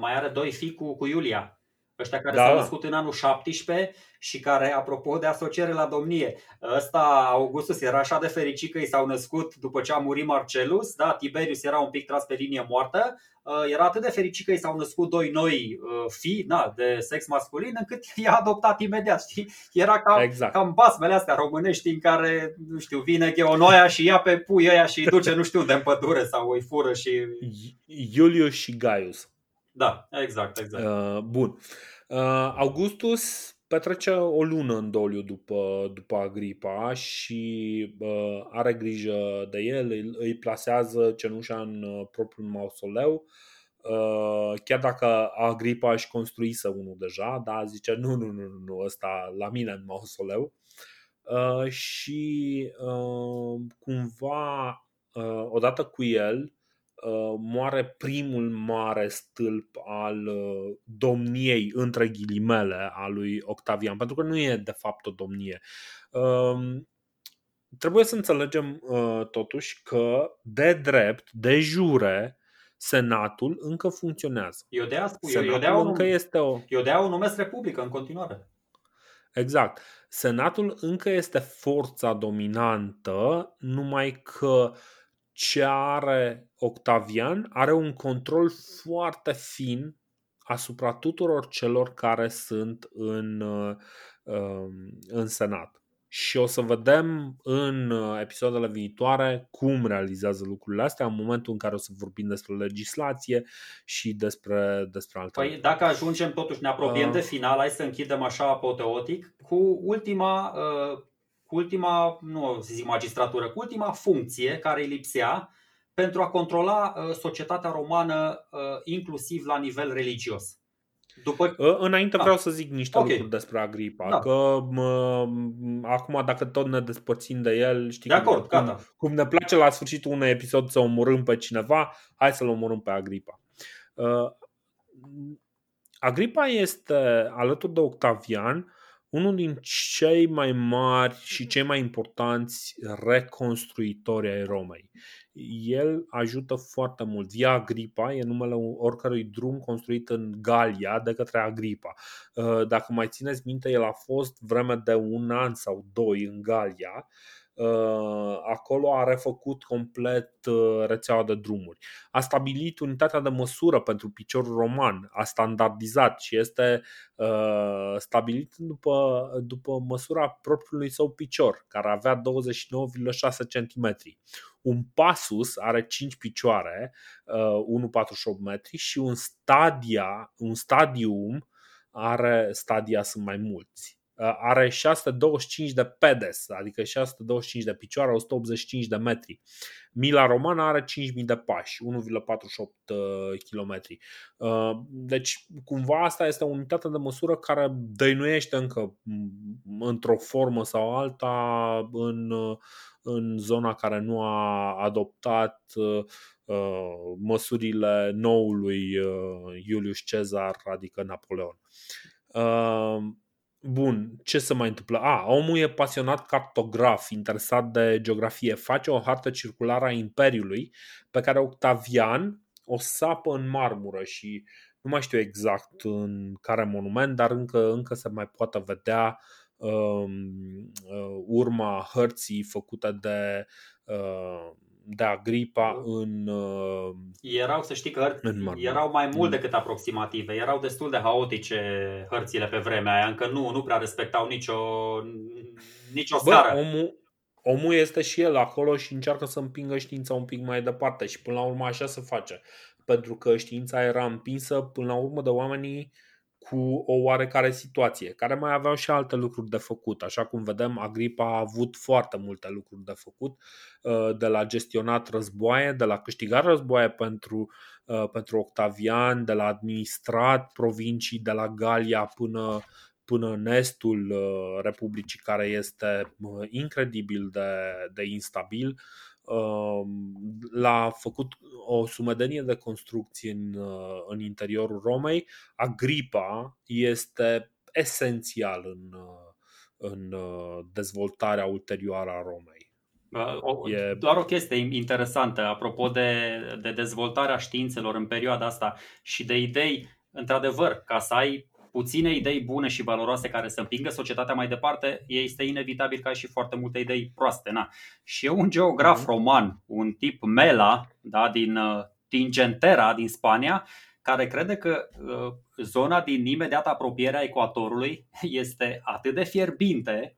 mai are doi fii cu, cu Iulia. Ăștia care da. s-au născut în anul 17 și care, apropo de asociere la domnie, ăsta, Augustus, era așa de fericit că i s-au născut după ce a murit Marcelus, da, Tiberius era un pic tras pe linie moartă, Uh, era atât de fericit că i s-au născut doi noi uh, fii na, de sex masculin încât <laughs> i-a adoptat imediat. Știi? Era ca, exact. cam basmele astea românești în care, nu știu, vine Gheonoia și ia pe pui ăia și îi duce, nu știu, de în pădure sau îi fură și... Iulius și Gaius. Da, exact, exact. Uh, bun. Uh, Augustus petrece o lună în doliu după, după Agripa și uh, are grijă de el, îi, îi plasează cenușa în uh, propriul mausoleu. Uh, chiar dacă Agripa își construise unul deja, da, zice nu, nu, nu, nu, ăsta la mine în mausoleu. Uh, și uh, cumva, uh, odată cu el, Uh, moare primul mare stâlp al uh, domniei, între ghilimele, a lui Octavian, pentru că nu e de fapt o domnie. Um, trebuie să înțelegem uh, totuși că de drept, de jure, Senatul încă funcționează. Eu de asta spun, eu, de încă este o... eu de o numesc Republică în continuare. Exact. Senatul încă este forța dominantă, numai că uh, ce are Octavian are un control foarte fin asupra tuturor celor care sunt în, um, în Senat. și o să vedem în episoadele viitoare cum realizează lucrurile astea în momentul în care o să vorbim despre legislație și despre, despre alte Păi dacă ajungem totuși, ne apropiem uh. de final, hai să închidem așa apoteotic cu ultima, uh, cu ultima, nu să zic magistratură, cu ultima funcție care îi lipsea pentru a controla uh, societatea romană uh, inclusiv la nivel religios. După... Înainte da. vreau să zic niște okay. lucruri despre Agripa. Da. Că mă, acum, dacă tot ne despărțim de el, știi de acord, cum, gata. cum ne place la sfârșitul unui episod să omorâm pe cineva, hai să-l omorâm pe Agripa. Uh, Agripa este, alături de Octavian, unul din cei mai mari și cei mai importanți reconstruitori ai Romei el ajută foarte mult. Via Agripa e numele oricărui drum construit în Galia de către Agripa. Uh, dacă mai țineți minte, el a fost vreme de un an sau doi în Galia Uh, acolo a refăcut complet uh, rețeaua de drumuri. A stabilit unitatea de măsură pentru piciorul roman, a standardizat și este uh, stabilit după, după măsura propriului său picior, care avea 29,6 cm. Un pasus are 5 picioare, 1,48 metri și un stadia, un stadium are stadia sunt mai mulți. Uh, are 625 de pedes, adică 625 de picioare, 185 de metri. Mila romană are 5000 de pași, 1,48 km. Uh, deci, cumva asta este o unitate de măsură care dăinuiește încă într-o formă sau alta în, în zona care nu a adoptat uh, măsurile noului Iulius Cezar, adică Napoleon. Bun, ce se mai întâmplă? A, omul e pasionat cartograf, interesat de geografie. Face o hartă circulară a Imperiului pe care Octavian o sapă în marmură și nu mai știu exact în care monument, dar încă, încă se mai poate vedea um, uh, urma hărții făcute de uh, de Agripa în. Uh, erau, să știi că hăr- erau mai mult mm. decât aproximative, erau destul de haotice hărțile pe vremea aia, încă nu, nu prea respectau nicio, nicio scară. Bă, omul, omul este și el acolo și încearcă să împingă știința un pic mai departe și până la urmă așa se face. Pentru că știința era împinsă până la urmă de oamenii uh, cu o oarecare situație, care mai aveau și alte lucruri de făcut. Așa cum vedem, Agripa a avut foarte multe lucruri de făcut, uh, de la gestionat războaie, de la câștigat războaie pentru, uh, pentru Octavian, de la administrat provincii de la Galia până, până în estul uh, Republicii, care este incredibil de, de instabil l-a făcut o sumedenie de construcții în, uh, în interiorul Romei. Agripa este esențial în, uh, în uh, dezvoltarea ulterioară a Romei. O, e... Doar o chestie interesantă apropo de, de dezvoltarea științelor în perioada asta și de idei, într-adevăr, ca să ai puține idei bune și valoroase care să împingă societatea mai departe, este inevitabil că ai și foarte multe idei proaste. Na. Și eu, un geograf mm-hmm. roman, un tip Mela, da, din uh, Tingentera, din Spania, care crede că uh, zona din imediat apropierea ecuatorului <laughs> este atât de fierbinte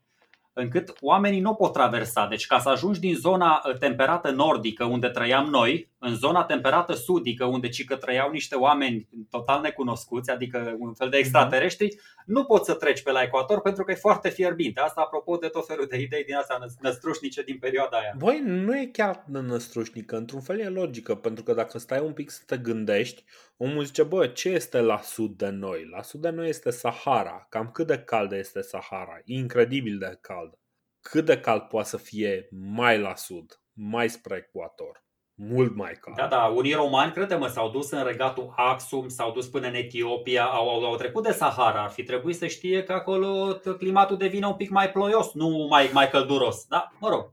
încât oamenii nu pot traversa. Deci ca să ajungi din zona uh, temperată nordică unde trăiam noi, în zona temperată sudică unde ci că trăiau niște oameni total necunoscuți, adică un fel de mhm. extraterestri, nu poți să treci pe la ecuator pentru că e foarte fierbinte. Asta apropo de tot felul de idei din astea năstrușnice din perioada aia. Băi, nu e chiar năstrușnică, într-un fel e logică, pentru că dacă stai un pic să te gândești, omul zice, bă, ce este la sud de noi? La sud de noi este Sahara. Cam cât de caldă este Sahara? Incredibil de caldă. Cât de cald poate să fie mai la sud, mai spre ecuator? Mult mai cald. Da, da, unii romani, crede-mă, s-au dus în regatul Axum, s-au dus până în Etiopia, au, au, au trecut de Sahara. Ar fi trebuit să știe că acolo climatul devine un pic mai ploios, nu mai, mai călduros. Da, mă rog.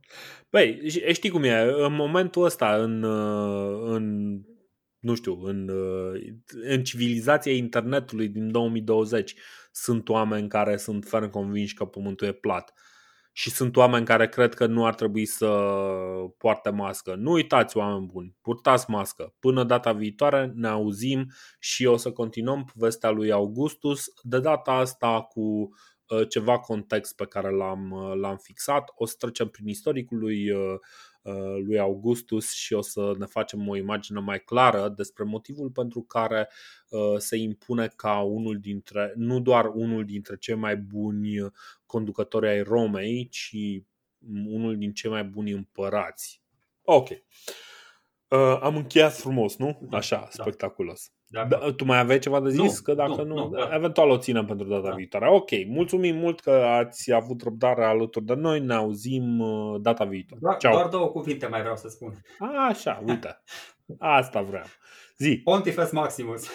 Păi, știi cum e, în momentul ăsta, în, în nu știu, în, în civilizația internetului din 2020, sunt oameni care sunt ferm convinși că pământul e plat. Uh, și sunt oameni care cred că nu ar trebui să poarte mască. Nu uitați, oameni buni, purtați mască. Până data viitoare ne auzim și o să continuăm povestea lui Augustus, de data asta cu ceva context pe care l-am, l-am fixat. O să trecem prin istoricul lui, lui Augustus și o să ne facem o imagine mai clară despre motivul pentru care se impune ca unul dintre, nu doar unul dintre cei mai buni conducători ai Romei, ci unul din cei mai buni împărați. Ok. Uh, am încheiat frumos, nu? Da, Așa, da. spectaculos. Da, tu mai aveai ceva de zis? Nu, că dacă nu, nu, nu da. eventual o ținem pentru data da. viitoare. Ok, mulțumim mult că ați avut răbdare alături de noi. Ne auzim uh, data viitoare. Doar, Ciao. doar două cuvinte mai vreau să spun. A, așa, uite. Asta vreau. Zi. Pontifex Maximus.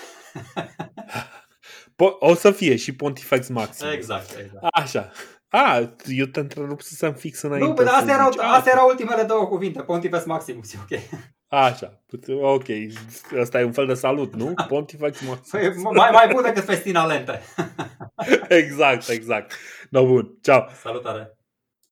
Po- o să fie și Pontifex Maximus. Exact, exact. Așa. A, eu te întrerup să să fix înainte. Nu, dar astea erau, astea erau ultimele două cuvinte. Pontifex Maximus, ok. Așa, ok. Asta e un fel de salut, nu? <laughs> Pontifex Maximus. Păi, mai, mai bun decât festina lente. <laughs> exact, exact. No, bun. Ciao. Salutare.